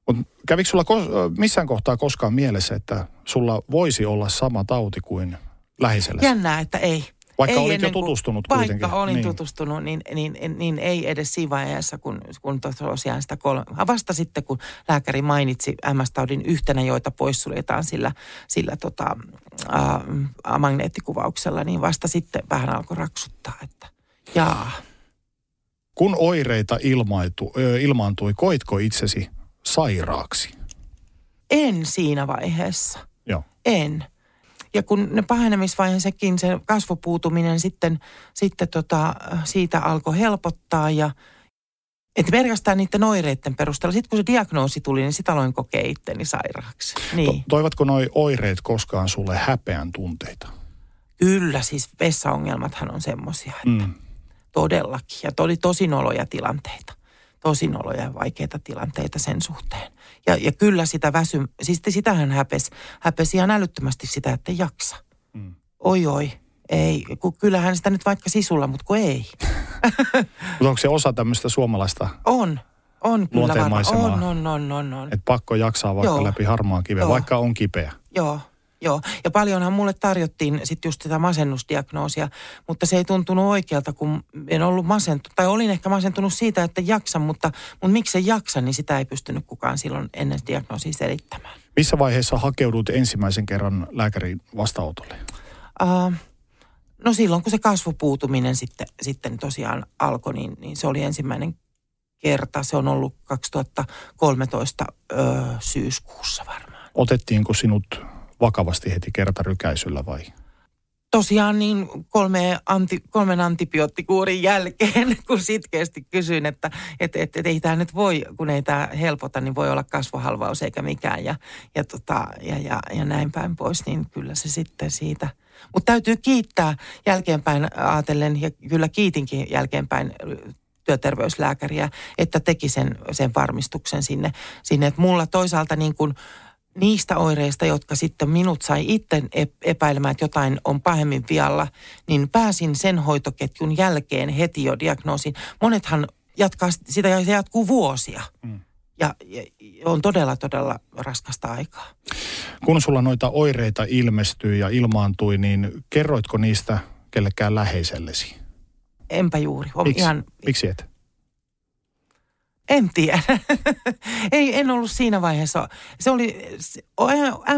Mutta kävikö sulla kos- missään kohtaa koskaan mielessä, että sulla voisi olla sama tauti kuin lähisellä? Jännää, että ei. Vaikka ei olit jo tutustunut kuin, kuitenkin. Vaikka olin niin. tutustunut, niin, niin, niin, niin, ei edes siinä vaiheessa, kun, kun tosiaan sitä kolme... Vasta sitten, kun lääkäri mainitsi MS-taudin yhtenä, joita poissuljetaan sillä, sillä tota, ä, magneettikuvauksella, niin vasta sitten vähän alkoi raksuttaa, että jaa. Kun oireita ilmaitu, ilmaantui, koitko itsesi sairaaksi? En siinä vaiheessa. Joo. En. Ja kun ne pahenemisvaiheessakin se kasvopuutuminen sitten, sitten tota, siitä alkoi helpottaa ja että pelkästään niiden oireiden perusteella. Sitten kun se diagnoosi tuli, niin sitä aloin kokea itteni sairaaksi. Niin. To, toivatko noi oireet koskaan sulle häpeän tunteita? Kyllä, siis vessaongelmathan on semmoisia, että mm. todellakin. Ja oli tosi noloja tilanteita tosi noloja ja vaikeita tilanteita sen suhteen. Ja, ja kyllä sitä väsy, siis sitähän häpesi, häpesi ihan älyttömästi sitä, että ei jaksa. Mm. Oi oi, ei, kun kyllähän sitä nyt vaikka sisulla, mutta kun ei. [LAUGHS] mutta onko se osa tämmöistä suomalaista? On, on kyllä varmaan. On, on, on, on, on. Että pakko jaksaa vaikka Joo. läpi harmaan kiven, vaikka on kipeä. Joo, Joo, ja paljonhan mulle tarjottiin sitten just tätä masennusdiagnoosia, mutta se ei tuntunut oikealta, kun en ollut masentunut, tai olin ehkä masentunut siitä, että jaksan, mutta, mutta miksi se jaksa, niin sitä ei pystynyt kukaan silloin ennen diagnoosia selittämään. Missä vaiheessa hakeudut ensimmäisen kerran lääkärin vastaanotolle? Uh, no silloin, kun se kasvupuutuminen sitten, sitten tosiaan alkoi, niin, niin se oli ensimmäinen kerta. Se on ollut 2013 ö, syyskuussa varmaan. Otettiinko sinut vakavasti heti kertarykäisyllä vai? tosiaan niin kolme anti, kolmen antibioottikuurin jälkeen, [LAUGHS] kun sitkeästi kysyin, että et, et, et ei tämä nyt voi, kun ei tämä helpota, niin voi olla kasvohalvaus eikä mikään ja, ja, tota, ja, ja, ja näin päin pois, niin kyllä se sitten siitä. Mutta täytyy kiittää jälkeenpäin ajatellen, ja kyllä kiitinkin jälkeenpäin työterveyslääkäriä, että teki sen, sen varmistuksen sinne, sinne. Että mulla toisaalta niin kuin niistä oireista, jotka sitten minut sai itse epäilemään, että jotain on pahemmin vialla, niin pääsin sen hoitoketjun jälkeen heti jo diagnoosiin. Monethan jatkaa sitä ja se jatkuu vuosia. Mm. Ja, ja on todella, todella raskasta aikaa. Kun sulla noita oireita ilmestyi ja ilmaantui, niin kerroitko niistä kellekään läheisellesi? Enpä juuri. Miksi? Ihan... Miksi et? En tiedä. [LAUGHS] Ei, en ollut siinä vaiheessa. Se oli,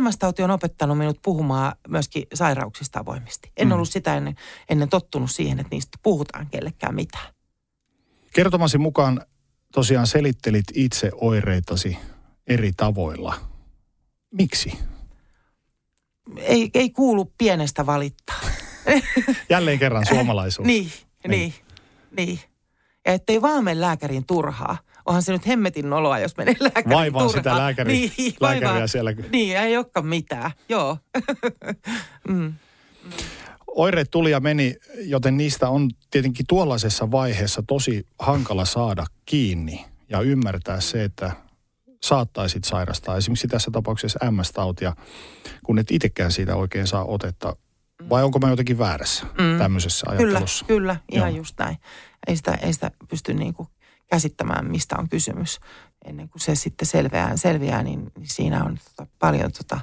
MS-tauti on opettanut minut puhumaan myöskin sairauksista avoimesti. En mm. ollut sitä ennen, ennen tottunut siihen, että niistä puhutaan kellekään mitään. Kertomasi mukaan tosiaan selittelit itse oireitasi eri tavoilla. Miksi? Ei, ei kuulu pienestä valittaa. [LAUGHS] Jälleen kerran [LAUGHS] suomalaisuus. niin, niin, niin. niin. Ja ettei vaan mene lääkärin turhaa onhan se nyt hemmetin noloa, jos menee [LAUGHS] lääkärin Vaivaa turha. sitä lääkäri, niin, lääkäriä vaivaa. siellä. Niin, ei olekaan mitään, joo. [LAUGHS] mm. Oireet tuli ja meni, joten niistä on tietenkin tuollaisessa vaiheessa tosi hankala saada kiinni ja ymmärtää se, että saattaisit sairastaa esimerkiksi tässä tapauksessa MS-tautia, kun et itsekään siitä oikein saa otetta. Vai onko mä jotenkin väärässä mm. tämmöisessä ajattelussa? Kyllä, kyllä, ihan Joo. just näin. Ei sitä, ei sitä pysty niin kuin käsittämään, mistä on kysymys. Ennen kuin se sitten selviää, selviää niin, niin siinä on tota, paljon tota,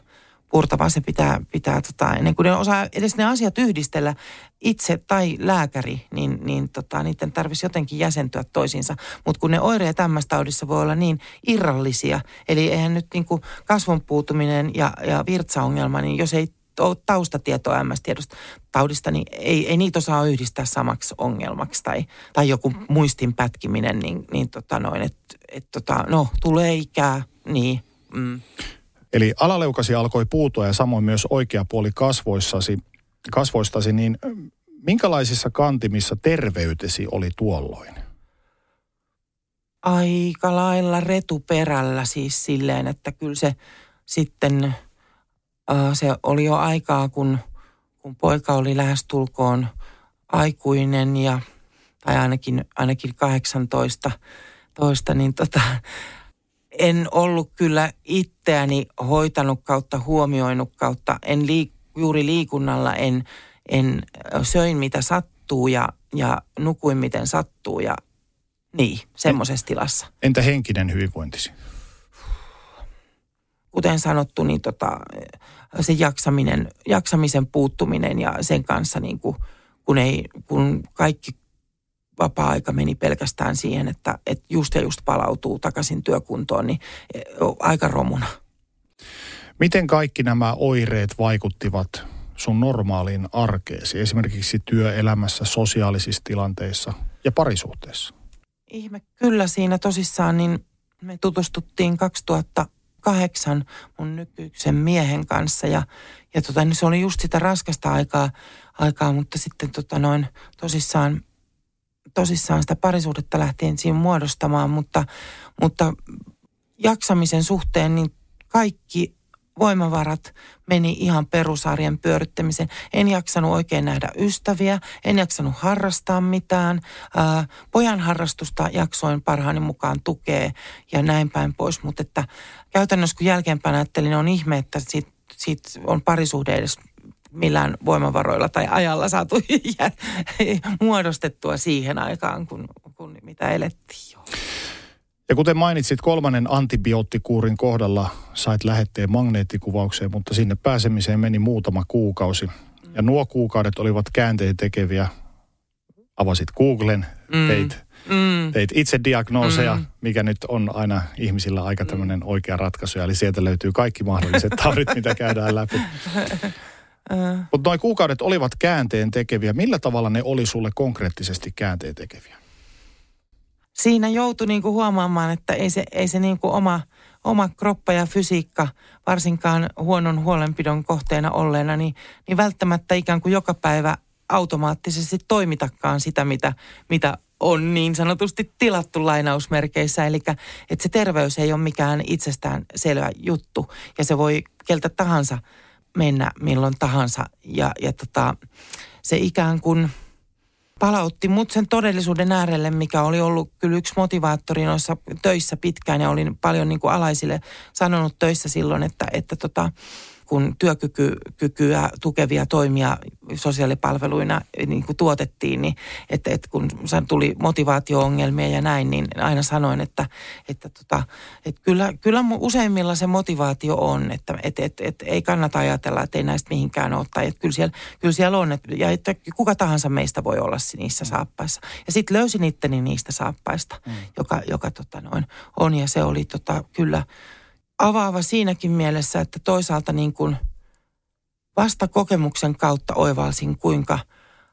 purtavaa. Se pitää, pitää tota, ennen kuin ne osaa edes ne asiat yhdistellä itse tai lääkäri, niin, niin tota, niiden tarvitsisi jotenkin jäsentyä toisiinsa. Mutta kun ne oireet MS-taudissa voi olla niin irrallisia, eli eihän nyt niin kuin kasvon puutuminen ja, ja virtsaongelma, niin jos ei ole taustatietoa MS-tiedosta taudista, niin ei, ei niitä osaa yhdistää samaksi ongelmaksi tai, tai joku muistin pätkiminen, niin, niin tota noin, että et tota, no tulee ikää, niin. Mm. Eli alaleukasi alkoi puutua ja samoin myös oikea puoli kasvoissasi, kasvoistasi, niin minkälaisissa kantimissa terveytesi oli tuolloin? Aika lailla retuperällä siis silleen, että kyllä se sitten – se oli jo aikaa, kun, kun poika oli lähestulkoon aikuinen ja, tai ainakin, ainakin 18, toista, niin tota, en ollut kyllä itseäni hoitanut kautta huomioinut kautta, en liik, juuri liikunnalla, en, en söin mitä sattuu ja, ja nukuin miten sattuu ja niin, semmoisessa tilassa. Entä henkinen hyvinvointisi? Kuten sanottu, niin tota, se jaksaminen, jaksamisen puuttuminen ja sen kanssa niin kuin, kun, ei, kun kaikki vapaa-aika meni pelkästään siihen, että, että just ja just palautuu takaisin työkuntoon, niin e, aika romuna. Miten kaikki nämä oireet vaikuttivat sun normaaliin arkeesi, esimerkiksi työelämässä, sosiaalisissa tilanteissa ja parisuhteessa? Ihme, kyllä siinä tosissaan, niin me tutustuttiin 2000 kahdeksan mun nykyisen miehen kanssa. Ja, ja tota, niin se oli just sitä raskasta aikaa, aikaa mutta sitten tota noin tosissaan, tosissaan sitä parisuudetta lähtien siinä muodostamaan, mutta, mutta jaksamisen suhteen niin kaikki voimavarat meni ihan perusarjen pyörittämiseen. En jaksanut oikein nähdä ystäviä, en jaksanut harrastaa mitään. Ää, pojan harrastusta jaksoin parhaani mukaan tukea ja näin päin pois, mutta että käytännössä kun jälkeenpäin ajattelin, niin on ihme, että siitä, siitä on parisuhde edes millään voimavaroilla tai ajalla saatu [LAUGHS] muodostettua siihen aikaan, kun, kun mitä elettiin. Ja kuten mainitsit, kolmannen antibioottikuurin kohdalla sait lähetteen magneettikuvaukseen, mutta sinne pääsemiseen meni muutama kuukausi. Ja nuo kuukaudet olivat käänteen tekeviä. Avasit Googlen, mm. teit, mm. teit itse diagnooseja, mm. mikä nyt on aina ihmisillä aika mm. tämmöinen oikea ratkaisu. Eli sieltä löytyy kaikki mahdolliset [LAUGHS] taudit, mitä käydään läpi. Mutta nuo kuukaudet olivat käänteen tekeviä. Millä tavalla ne oli sulle konkreettisesti käänteen tekeviä? Siinä joutui niin kuin huomaamaan, että ei se, ei se niin kuin oma, oma kroppa ja fysiikka, varsinkaan huonon huolenpidon kohteena olleena, niin, niin välttämättä ikään kuin joka päivä automaattisesti toimitakaan sitä, mitä, mitä on niin sanotusti tilattu lainausmerkeissä. Eli että se terveys ei ole mikään itsestään selvä juttu ja se voi keltä tahansa mennä milloin tahansa. Ja, ja tota, se ikään kuin palautti mut sen todellisuuden äärelle, mikä oli ollut kyllä yksi motivaattori noissa töissä pitkään. Ja olin paljon niin kuin alaisille sanonut töissä silloin, että, että tota, kun työkykyä tukevia toimia sosiaalipalveluina niin kuin tuotettiin, niin että, että kun tuli motivaatio-ongelmia ja näin, niin aina sanoin, että, että, tota, että kyllä, kyllä useimmilla se motivaatio on, että että että että ei kannata ajatella, että ei näistä mihinkään ole, tai että kyllä siellä, kyllä siellä on, että, ja että kuka tahansa meistä voi olla niissä saappaissa. Ja sitten löysin itteni niistä saappaista, mm. joka, joka tota noin on, ja se oli tota, kyllä avaava siinäkin mielessä, että toisaalta niin kuin vasta kokemuksen kautta oivalsin, kuinka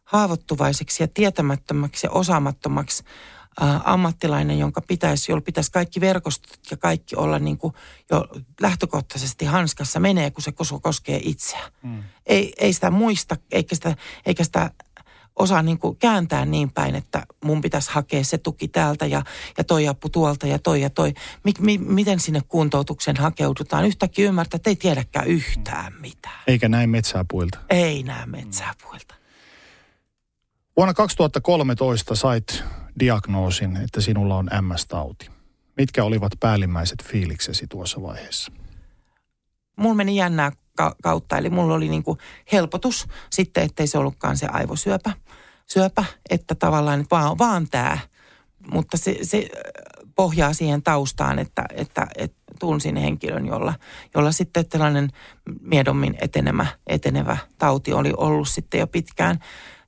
haavoittuvaiseksi ja tietämättömäksi ja osaamattomaksi ammattilainen, jonka pitäisi, jolla pitäisi kaikki verkostot ja kaikki olla niin kuin jo lähtökohtaisesti hanskassa menee, kun se koskee itseä. Mm. Ei, ei sitä muista, eikä sitä, eikä sitä osaa niin kuin kääntää niin päin, että mun pitäisi hakea se tuki täältä ja, ja toi apu tuolta ja toi ja toi. Mi, mi, miten sinne kuntoutukseen hakeudutaan? Yhtäkkiä ymmärtää, että ei tiedäkään yhtään mitään. Eikä näe metsäpuilta. Ei näe metsäpuilta. Vuonna 2013 sait diagnoosin, että sinulla on MS-tauti. Mitkä olivat päällimmäiset fiiliksesi tuossa vaiheessa? Mulla meni jännää kautta. Eli mulla oli niin kuin helpotus sitten, ettei se ollutkaan se aivosyöpä, syöpä, että tavallaan vaan, vaan tämä. Mutta se, se pohjaa siihen taustaan, että, että, että tunsin henkilön, jolla, jolla sitten tällainen miedommin etenemä, etenevä tauti oli ollut sitten jo pitkään.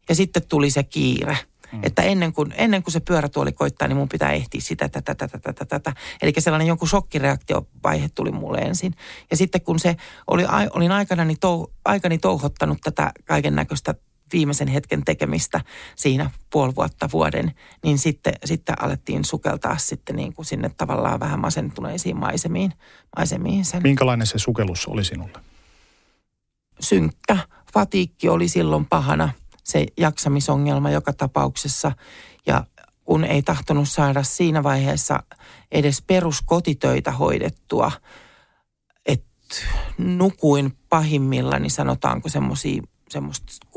Ja sitten tuli se kiire – Mm. Että ennen kuin, ennen kuin se pyörätuoli koittaa, niin mun pitää ehtiä sitä, tätä, tätä, tätä, tätä. Eli sellainen jonkun shokkireaktiovaihe tuli mulle ensin. Ja sitten kun se oli, olin aikana tou, aikani touhottanut tätä kaiken näköistä viimeisen hetken tekemistä siinä puoli vuotta vuoden, niin sitten, sitten alettiin sukeltaa sitten niin kuin sinne tavallaan vähän masentuneisiin maisemiin, maisemiin sen. Minkälainen se sukellus oli sinulle? Synkkä. Fatiikki oli silloin pahana – se jaksamisongelma joka tapauksessa. Ja kun ei tahtonut saada siinä vaiheessa edes peruskotitöitä hoidettua, että nukuin pahimmillani sanotaanko semmoisia semmoista 16-18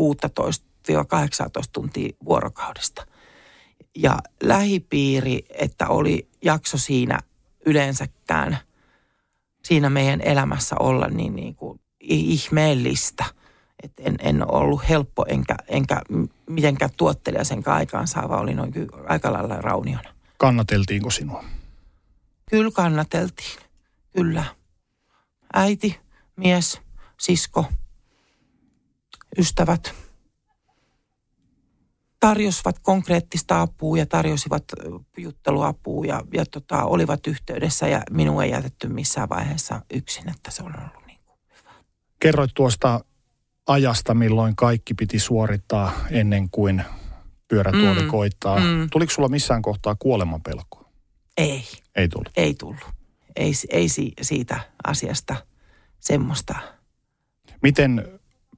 tuntia vuorokaudesta. Ja lähipiiri, että oli jakso siinä yleensäkään siinä meidän elämässä olla niin, niin kuin ihmeellistä – et en, en ollut helppo enkä, enkä mitenkään tuottelija sen aikaan saava. Oli noin aika lailla rauniona. Kannateltiinko sinua? Kyllä kannateltiin. Kyllä. Äiti, mies, sisko, ystävät tarjosivat konkreettista apua ja tarjosivat jutteluapua ja, ja tota, olivat yhteydessä ja minua ei jätetty missään vaiheessa yksin, että se on ollut niin kuin hyvä. Kerroit tuosta ajasta, milloin kaikki piti suorittaa ennen kuin pyörätuoli mm. koittaa. Mm. Tuliko sulla missään kohtaa kuolemanpelkoa? Ei. Ei tullut? Ei tullut. Ei, ei siitä asiasta semmoista. Miten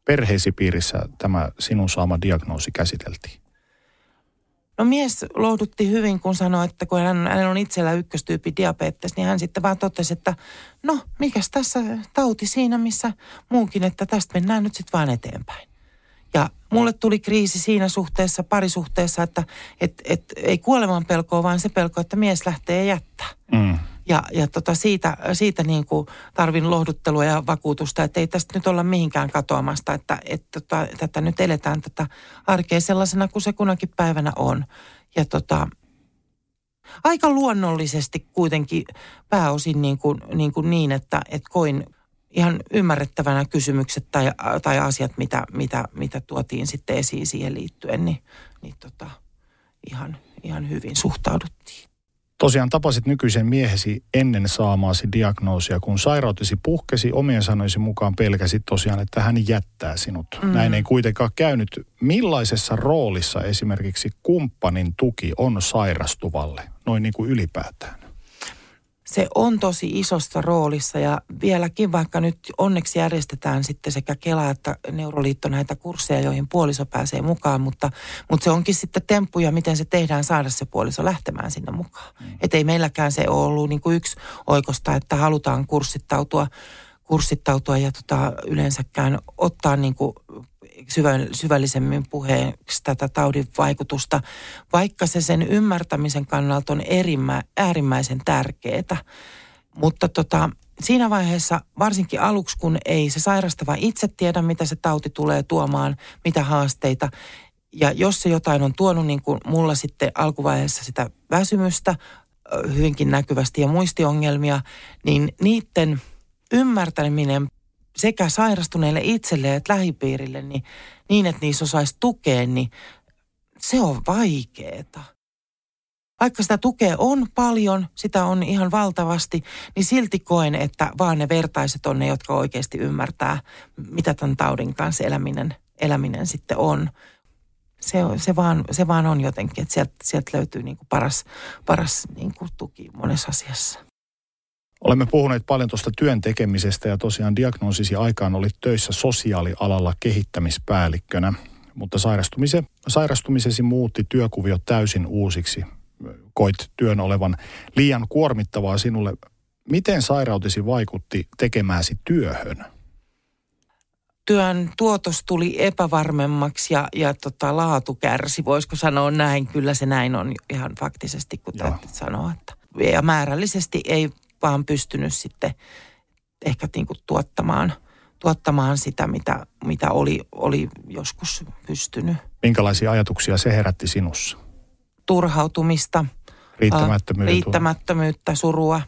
perheesi piirissä tämä sinun saama diagnoosi käsiteltiin? No mies lohdutti hyvin, kun sanoi, että kun hän, hänellä on itsellä ykköstyyppi diabetes, niin hän sitten vaan totesi, että no, mikäs tässä tauti siinä, missä muunkin, että tästä mennään nyt sitten vaan eteenpäin. Ja mulle tuli kriisi siinä suhteessa, parisuhteessa, että et, et, ei kuoleman pelkoa, vaan se pelko, että mies lähtee jättää. Mm. Ja, ja tota siitä, siitä niin kuin tarvin lohduttelua ja vakuutusta, että ei tästä nyt olla mihinkään katoamasta, että, että tota, tätä nyt eletään tätä arkea sellaisena kuin se kunakin päivänä on. Ja tota, aika luonnollisesti kuitenkin pääosin niin, kuin, niin, kuin niin että, että koin ihan ymmärrettävänä kysymykset tai, tai asiat, mitä, mitä, mitä tuotiin sitten esiin siihen liittyen, niin, niin tota, ihan, ihan hyvin suhtauduttiin. Tosiaan tapasit nykyisen miehesi ennen saamaasi diagnoosia, kun sairautesi puhkesi, omien sanoisi mukaan pelkäsit tosiaan, että hän jättää sinut. Mm. Näin ei kuitenkaan käynyt. Millaisessa roolissa esimerkiksi kumppanin tuki on sairastuvalle? noin niin kuin ylipäätään? Se on tosi isossa roolissa ja vieläkin vaikka nyt onneksi järjestetään sitten sekä Kela että Neuroliitto näitä kursseja, joihin puoliso pääsee mukaan, mutta, mutta se onkin sitten temppuja, miten se tehdään saada se puoliso lähtemään sinne mukaan. Mm. Että ei meilläkään se ole ollut niin kuin yksi oikosta, että halutaan kurssittautua, kurssittautua ja tota, yleensäkään ottaa niin kuin syvällisemmin puheeksi tätä taudin vaikutusta, vaikka se sen ymmärtämisen kannalta on erimä, äärimmäisen tärkeää. Mutta tota, siinä vaiheessa, varsinkin aluksi, kun ei se sairastava itse tiedä, mitä se tauti tulee tuomaan, mitä haasteita, ja jos se jotain on tuonut, niin kuin mulla sitten alkuvaiheessa sitä väsymystä hyvinkin näkyvästi ja muistiongelmia, niin niiden ymmärtäminen sekä sairastuneille itselleen että lähipiirille niin, niin, että niissä osaisi tukea, niin se on vaikeeta. Vaikka sitä tukea on paljon, sitä on ihan valtavasti, niin silti koen, että vaan ne vertaiset on ne, jotka oikeasti ymmärtää, mitä tämän taudin kanssa eläminen, eläminen sitten on. Se, se, vaan, se vaan on jotenkin, että sieltä, sieltä löytyy niin kuin paras, paras niin kuin tuki monessa asiassa. Olemme puhuneet paljon tuosta työn tekemisestä ja tosiaan diagnoosisi aikaan olit töissä sosiaalialalla kehittämispäällikkönä, mutta sairastumise, sairastumisesi muutti työkuvio täysin uusiksi. Koit työn olevan liian kuormittavaa sinulle. Miten sairautesi vaikutti tekemääsi työhön? työn tuotos tuli epävarmemmaksi ja, ja tota, laatu kärsi, voisiko sanoa näin. Kyllä se näin on ihan faktisesti, kun täytyy sanoa. Että, ja määrällisesti ei vaan pystynyt sitten ehkä niin kuin tuottamaan, tuottamaan sitä, mitä, mitä oli, oli joskus pystynyt. Minkälaisia ajatuksia se herätti sinussa? Turhautumista, riittämättömyyttä, riittämättömyyttä surua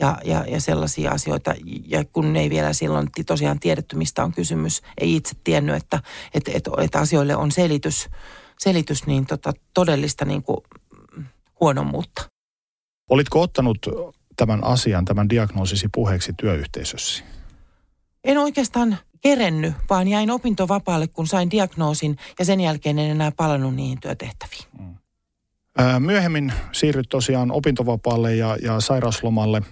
ja, ja, ja sellaisia asioita. Ja kun ei vielä silloin tosiaan tiedetty, mistä on kysymys, ei itse tiennyt, että, että, että, että asioille on selitys, selitys niin tota, todellista niin kuin huonommuutta. Olitko ottanut tämän asian, tämän diagnoosisi puheeksi työyhteisössä? En oikeastaan kerennyt, vaan jäin opintovapaalle, kun sain diagnoosin ja sen jälkeen en enää palannut niihin työtehtäviin. Mm. Myöhemmin siirryt tosiaan opintovapaalle ja, ja sairauslomalle.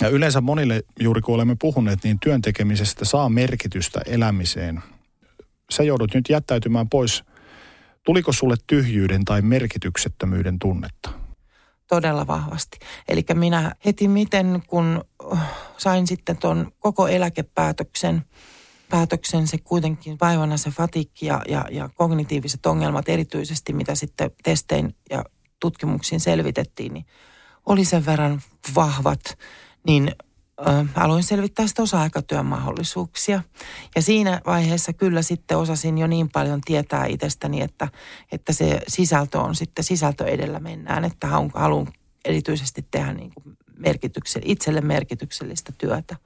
Ja yleensä monille, juuri kun olemme puhuneet, niin työntekemisestä saa merkitystä elämiseen. Sä joudut nyt jättäytymään pois. Tuliko sulle tyhjyyden tai merkityksettömyyden tunnetta? Todella vahvasti. Eli minä heti miten, kun uh, sain sitten tuon koko eläkepäätöksen, päätöksen se kuitenkin vaivana se fatikki ja, ja, ja kognitiiviset ongelmat erityisesti, mitä sitten testein ja tutkimuksiin selvitettiin, niin oli sen verran vahvat, niin aloin selvittää sitä osa-aikatyön mahdollisuuksia. Ja siinä vaiheessa kyllä sitten osasin jo niin paljon tietää itsestäni, että, että se sisältö on sitten sisältö edellä mennään, että haluan erityisesti tehdä niin kuin merkityksell- itselle merkityksellistä työtä.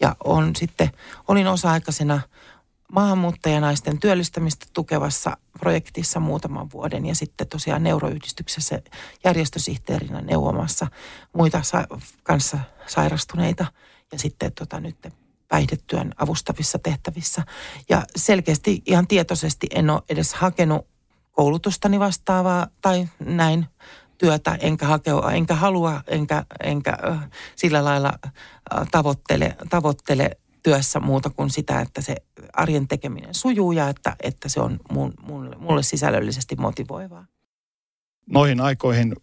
Ja on sitten, olin osa-aikaisena maahanmuuttajanaisten työllistämistä tukevassa projektissa muutaman vuoden ja sitten tosiaan neuroyhdistyksessä järjestösihteerinä neuvomassa muita sa- kanssa sairastuneita ja sitten tota nyt päihdetyön avustavissa tehtävissä. Ja selkeästi ihan tietoisesti en ole edes hakenut koulutustani vastaavaa tai näin työtä, enkä, hakea, enkä halua, enkä, enkä sillä lailla tavoittele, tavoittele työssä muuta kuin sitä, että se arjen tekeminen sujuu ja että, että se on mun, mulle, mulle sisällöllisesti motivoivaa. Noihin aikoihin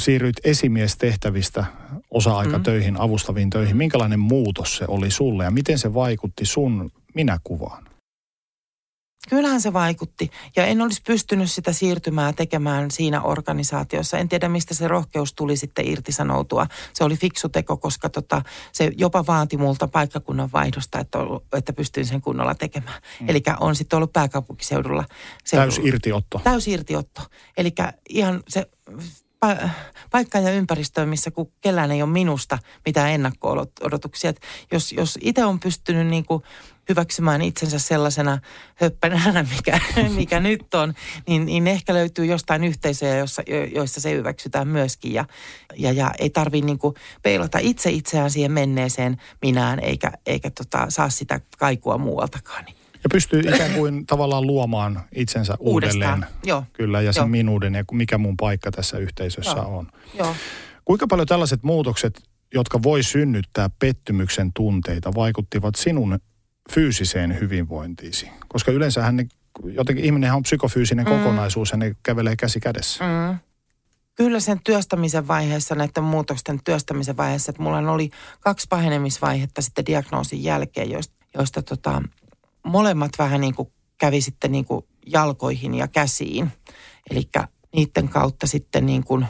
siirryit esimiestehtävistä osa-aikatöihin, mm. avustaviin töihin. Minkälainen muutos se oli sulle ja miten se vaikutti sun minäkuvaan? Kyllähän se vaikutti ja en olisi pystynyt sitä siirtymää tekemään siinä organisaatiossa. En tiedä, mistä se rohkeus tuli sitten irtisanoutua. Se oli fiksu teko, koska tota, se jopa vaati multa paikkakunnan vaihdosta, että, ollut, että pystyin sen kunnolla tekemään. Mm. Eli on sitten ollut pääkaupunkiseudulla. Täys irtiotto. Täys irtiotto. Eli ihan se pa- paikka ja ympäristö, missä kun kellään ei ole minusta mitään ennakko-odotuksia. jos, jos itse on pystynyt niin kuin hyväksymään itsensä sellaisena höppänänä, mikä, [LAUGHS] mikä nyt on, niin, niin ehkä löytyy jostain yhteisöjä, jossa, joissa se hyväksytään myöskin. Ja, ja, ja ei tarvitse niin peilata itse itseään siihen menneeseen minään, eikä, eikä tota, saa sitä kaikua muualtakaan. Ja pystyy ikään kuin [LAUGHS] tavallaan luomaan itsensä Uudestaan. uudelleen. Joo. Kyllä, ja sen Joo. minuuden ja mikä mun paikka tässä yhteisössä Joo. on. Joo. Kuinka paljon tällaiset muutokset, jotka voi synnyttää pettymyksen tunteita, vaikuttivat sinun fyysiseen hyvinvointiisi? Koska yleensähän ne, jotenkin ihminenhän on psykofyysinen mm. kokonaisuus ja ne kävelee käsi kädessä. Mm. Kyllä sen työstämisen vaiheessa, näiden muutosten työstämisen vaiheessa, että mulla oli kaksi pahenemisvaihetta sitten diagnoosin jälkeen, joista, joista tota, molemmat vähän niin kuin kävi sitten niin kuin jalkoihin ja käsiin. Eli niiden kautta sitten niin kuin,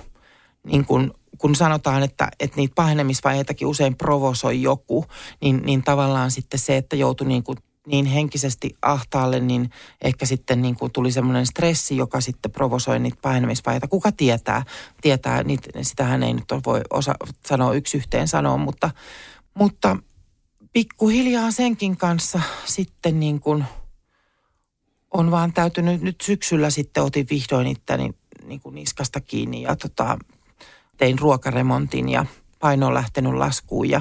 niin kuin kun sanotaan, että, että niitä pahenemisvaiheitakin usein provosoi joku, niin, niin tavallaan sitten se, että joutui niin, kuin niin henkisesti ahtaalle, niin ehkä sitten niin kuin tuli semmoinen stressi, joka sitten provosoi niitä pahenemisvaiheita. Kuka tietää? Tietää, niitä, sitähän ei nyt voi osa sanoa yksi yhteen sanoa, mutta, mutta pikkuhiljaa senkin kanssa sitten niin kuin on vaan täytynyt, nyt syksyllä sitten otin vihdoin itteni niin kuin niskasta kiinni ja tota, tein ruokaremontin ja paino on lähtenyt laskuun ja,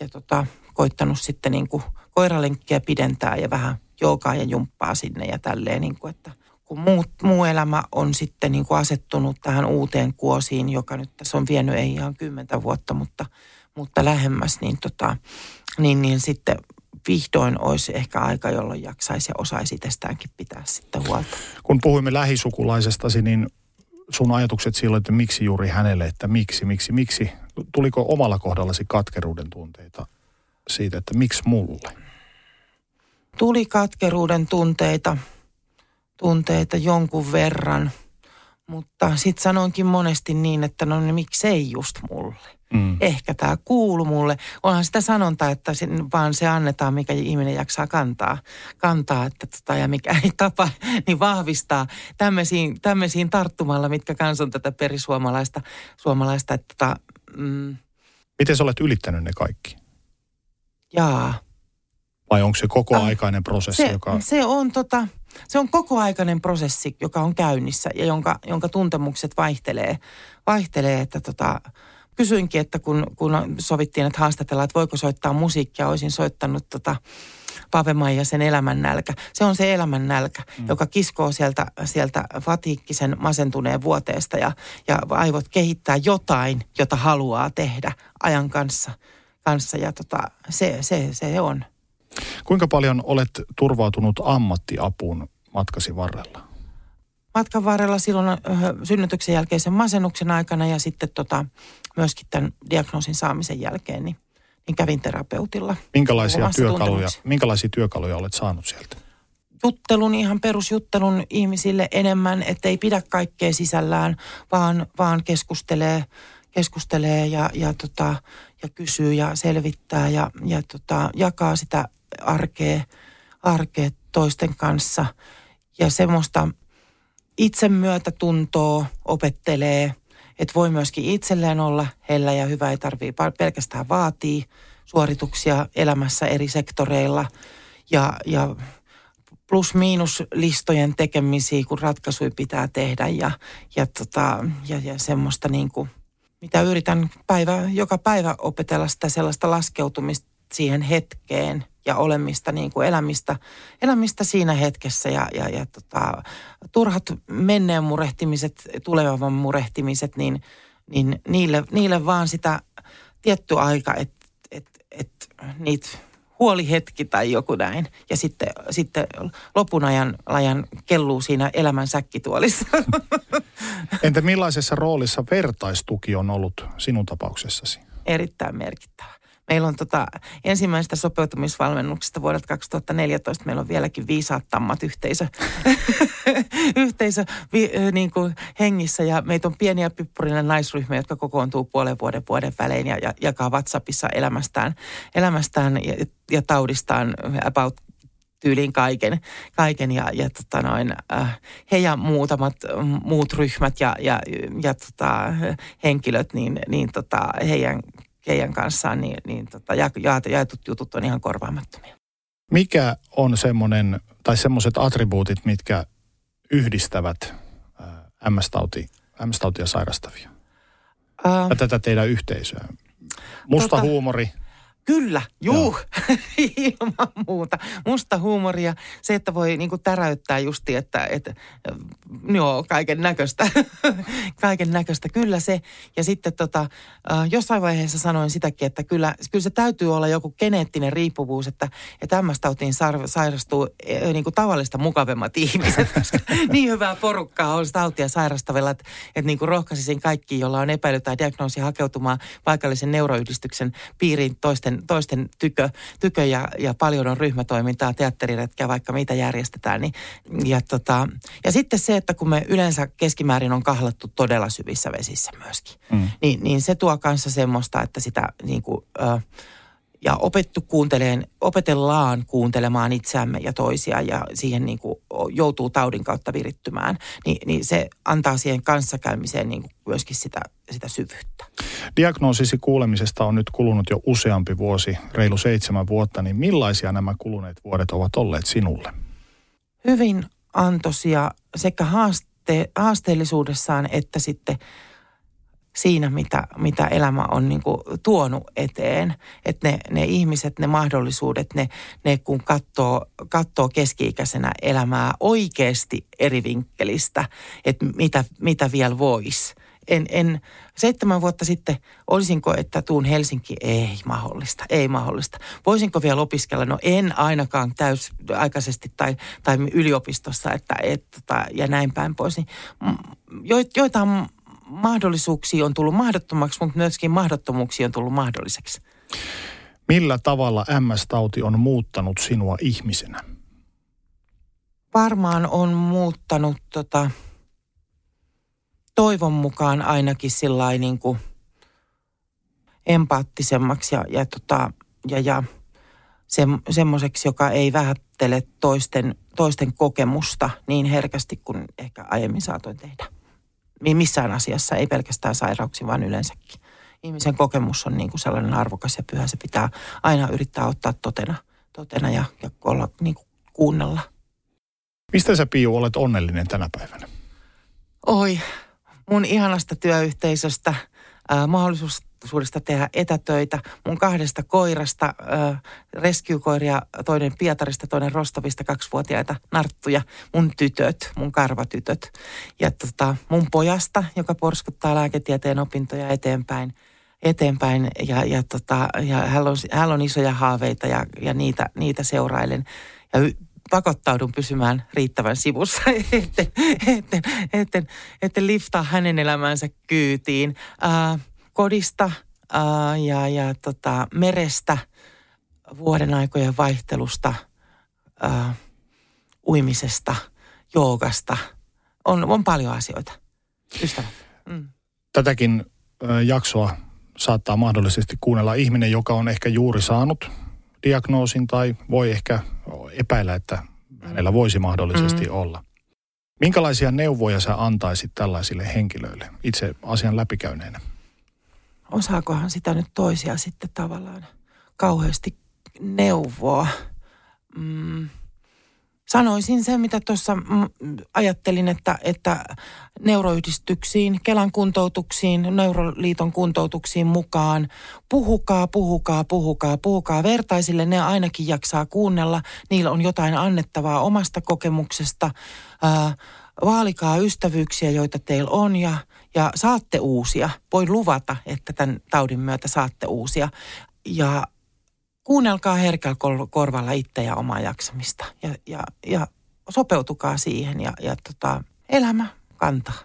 ja tota, koittanut sitten niin kuin koiralenkkiä pidentää ja vähän joogaa ja jumppaa sinne ja tälleen, niin kuin, että kun muu, muu elämä on sitten niin kuin asettunut tähän uuteen kuosiin, joka nyt tässä on vienyt ei ihan kymmentä vuotta, mutta, mutta lähemmäs, niin, tota, niin, niin sitten vihdoin olisi ehkä aika, jolloin jaksaisi ja osaisi itsestäänkin pitää sitten huolta. Kun puhuimme lähisukulaisestasi, niin sun ajatukset silloin, että miksi juuri hänelle, että miksi, miksi, miksi. Tuliko omalla kohdallasi katkeruuden tunteita siitä, että miksi mulle? Tuli katkeruuden tunteita, tunteita jonkun verran, mutta sitten sanoinkin monesti niin, että no niin, miksei just mulle. Mm. Ehkä tämä kuulu mulle. Onhan sitä sanonta, että sen, vaan se annetaan, mikä ihminen jaksaa kantaa. Kantaa, että tota, ja mikä ei tapa, [LAUGHS] niin vahvistaa tämmöisiin, tämmöisiin tarttumalla, mitkä kans on tätä perisuomalaista, suomalaista, että tota, mm, Miten sä olet ylittänyt ne kaikki? jaa. Vai onko se kokoaikainen prosessi, Se, joka... se on tota, se on kokoaikainen prosessi, joka on käynnissä ja jonka, jonka tuntemukset vaihtelee. Vaihtelee, että tota, kysyinkin, että kun, kun sovittiin, että haastatellaan, että voiko soittaa musiikkia, olisin soittanut tota Pave Maijasen elämän nälkä. Se on se elämän nälkä, mm. joka kiskoo sieltä, sieltä fatiikkisen masentuneen vuoteesta ja, ja aivot kehittää jotain, jota haluaa tehdä ajan kanssa. kanssa ja tota, se, se, se on. Kuinka paljon olet turvautunut ammattiapuun matkasi varrella? matkan varrella silloin synnytyksen jälkeisen masennuksen aikana ja sitten tota, myöskin tämän diagnoosin saamisen jälkeen, niin, niin kävin terapeutilla. Minkälaisia työkaluja, minkälaisia työkaluja olet saanut sieltä? Juttelun, ihan perusjuttelun ihmisille enemmän, että ei pidä kaikkea sisällään, vaan, vaan keskustelee, keskustelee ja, ja, tota, ja kysyy ja selvittää ja, ja tota, jakaa sitä arkea, arkea toisten kanssa. Ja semmoista itsemyötätuntoa opettelee, että voi myöskin itselleen olla hellä ja hyvä, ei tarvitse pelkästään vaatii suorituksia elämässä eri sektoreilla ja, ja plus-miinus listojen tekemisiä, kun ratkaisuja pitää tehdä ja, ja, tota, ja, ja semmoista niin kuin, mitä yritän päivä, joka päivä opetella sitä sellaista laskeutumista siihen hetkeen ja olemista, niin kuin elämistä, elämistä siinä hetkessä ja, ja, ja tota, turhat menneen murehtimiset, tulevan murehtimiset, niin, niin niille, niille vaan sitä tietty aika, että et, et niitä huolihetki tai joku näin. Ja sitten, sitten lopun ajan, ajan kelluu siinä elämän säkkituolissa. [LAUGHS] Entä millaisessa roolissa vertaistuki on ollut sinun tapauksessasi? Erittäin merkittävä. Meillä on tota, ensimmäisestä sopeutumisvalmennuksesta vuodelta 2014, meillä on vieläkin viisaattammat yhteisö, [LAUGHS] yhteisö vi, niin kuin hengissä. Ja meitä on pieniä pippurinen naisryhmä, jotka kokoontuu puolen vuoden vuoden välein ja, ja jakaa WhatsAppissa elämästään, elämästään ja, ja taudistaan about tyyliin kaiken, kaiken. Ja, ja tota noin, äh, he ja muutamat muut ryhmät ja, ja, ja tota, henkilöt, niin, niin tota, heidän heidän kanssaan, niin, niin tota, ja, ja, jaetut jutut on ihan korvaamattomia. Mikä on semmoinen, tai semmoiset attribuutit, mitkä yhdistävät MS-tauti, MS-tautia sairastavia? Ää, Ja tätä teidän yhteisöä. Musta Tota- huumori, Kyllä, juu, [LAUGHS] ilman muuta. Musta huumoria, se, että voi niinku täräyttää justi, että, että joo, kaiken näköistä. [LAUGHS] kaiken näköistä, kyllä se. Ja sitten tota, jossain vaiheessa sanoin sitäkin, että kyllä, kyllä se täytyy olla joku geneettinen riippuvuus, että, että MS-tautiin sairastuu e, niin kuin tavallista mukavemmat ihmiset, [LAUGHS] koska niin hyvää porukkaa on tautia sairastavilla, että, että niin kuin rohkaisisin kaikki, joilla on epäily tai diagnoosi hakeutumaan paikallisen neuroyhdistyksen piiriin toisten, toisten tykö, tykö ja, ja paljon on ryhmätoimintaa, teatteriretkiä, vaikka mitä järjestetään. Niin, ja, tota, ja sitten se, että kun me yleensä keskimäärin on kahlattu todella syvissä vesissä myöskin, mm. niin, niin se tuo kanssa semmoista, että sitä niin kuin, ö, ja opettu kuunteleen, opetellaan kuuntelemaan itseämme ja toisia ja siihen niin kuin joutuu taudin kautta virittymään, niin, niin se antaa siihen kanssakäymiseen niin kuin myöskin sitä, sitä syvyyttä. Diagnoosisi kuulemisesta on nyt kulunut jo useampi vuosi, reilu seitsemän vuotta, niin millaisia nämä kuluneet vuodet ovat olleet sinulle? Hyvin antoisia sekä haaste, haasteellisuudessaan että sitten – siinä, mitä, mitä elämä on niin kuin tuonut eteen. Että ne, ne ihmiset, ne mahdollisuudet, ne, ne kun katsoo, katsoo keski-ikäisenä elämää oikeasti eri vinkkelistä, että mitä, mitä vielä voisi. En, en, seitsemän vuotta sitten, olisinko, että tuun Helsinki? Ei mahdollista, ei mahdollista. Voisinko vielä opiskella? No en ainakaan täysaikaisesti tai, tai yliopistossa, että, et, tota, ja näin päin pois. Niin, joitain mahdollisuuksia on tullut mahdottomaksi, mutta myöskin mahdottomuuksia on tullut mahdolliseksi. Millä tavalla MS-tauti on muuttanut sinua ihmisenä? Varmaan on muuttanut tota, toivon mukaan ainakin sillä niin kuin empaattisemmaksi ja, ja, tota, ja, ja se, semmoiseksi, joka ei vähättele toisten, toisten kokemusta niin herkästi kuin ehkä aiemmin saatoin tehdä missään asiassa, ei pelkästään sairauksiin, vaan yleensäkin. Ihmisen kokemus on niin kuin sellainen arvokas ja pyhä, se pitää aina yrittää ottaa totena, totena ja, ja olla, niin kuin kuunnella. Mistä sä Piu olet onnellinen tänä päivänä? Oi, mun ihanasta työyhteisöstä, mahdollisuus mahdollisuudesta tehdä etätöitä. Mun kahdesta koirasta, äh, rescue-koiria, toinen Pietarista, toinen Rostovista, kaksivuotiaita narttuja. Mun tytöt, mun karvatytöt. Ja tota, mun pojasta, joka porskuttaa lääketieteen opintoja eteenpäin eteenpäin ja, ja, tota, ja hän, on, hän on isoja haaveita ja, ja niitä, niitä seurailen. Ja pakottaudun pysymään riittävän sivussa, [LAUGHS] etten, etten, etten, liftaa hänen elämänsä kyytiin. Äh, kodista ää, ja, ja tota, merestä, vuoden aikojen vaihtelusta, ää, uimisesta, joogasta. On, on paljon asioita. Ystävät. Mm. Tätäkin jaksoa saattaa mahdollisesti kuunnella ihminen, joka on ehkä juuri saanut diagnoosin tai voi ehkä epäillä, että hänellä voisi mahdollisesti mm. olla. Minkälaisia neuvoja sä antaisit tällaisille henkilöille itse asian läpikäyneenä? osaakohan sitä nyt toisia sitten tavallaan kauheasti neuvoa. Mm. Sanoisin sen, mitä tuossa ajattelin, että, että neuroyhdistyksiin, Kelan kuntoutuksiin, Neuroliiton kuntoutuksiin mukaan. Puhukaa, puhukaa, puhukaa, puhukaa. Vertaisille ne ainakin jaksaa kuunnella. Niillä on jotain annettavaa omasta kokemuksesta. Ää, vaalikaa ystävyyksiä, joita teillä on ja – ja saatte uusia. Voin luvata, että tämän taudin myötä saatte uusia. Ja kuunnelkaa herkällä korvalla itse ja omaa jaksamista ja, ja, ja sopeutukaa siihen ja, ja tota, elämä kantaa.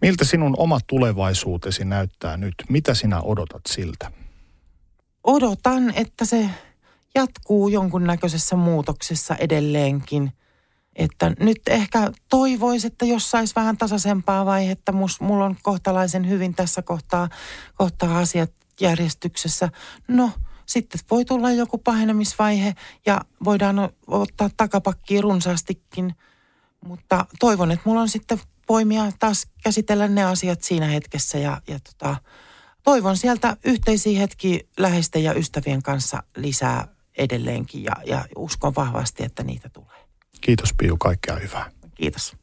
Miltä sinun oma tulevaisuutesi näyttää nyt? Mitä sinä odotat siltä? Odotan, että se jatkuu jonkunnäköisessä muutoksessa edelleenkin – että nyt ehkä toivoisi, että jos saisi vähän tasaisempaa vaihetta, mus, mulla on kohtalaisen hyvin tässä kohtaa, kohtaa asiat järjestyksessä. No, sitten voi tulla joku pahenemisvaihe ja voidaan ottaa takapakkiin runsaastikin. Mutta toivon, että mulla on sitten voimia taas käsitellä ne asiat siinä hetkessä ja, ja tota, toivon sieltä yhteisiä hetki läheisten ja ystävien kanssa lisää edelleenkin ja, ja uskon vahvasti, että niitä tulee. Kiitos Piu, kaikkea hyvää. Kiitos.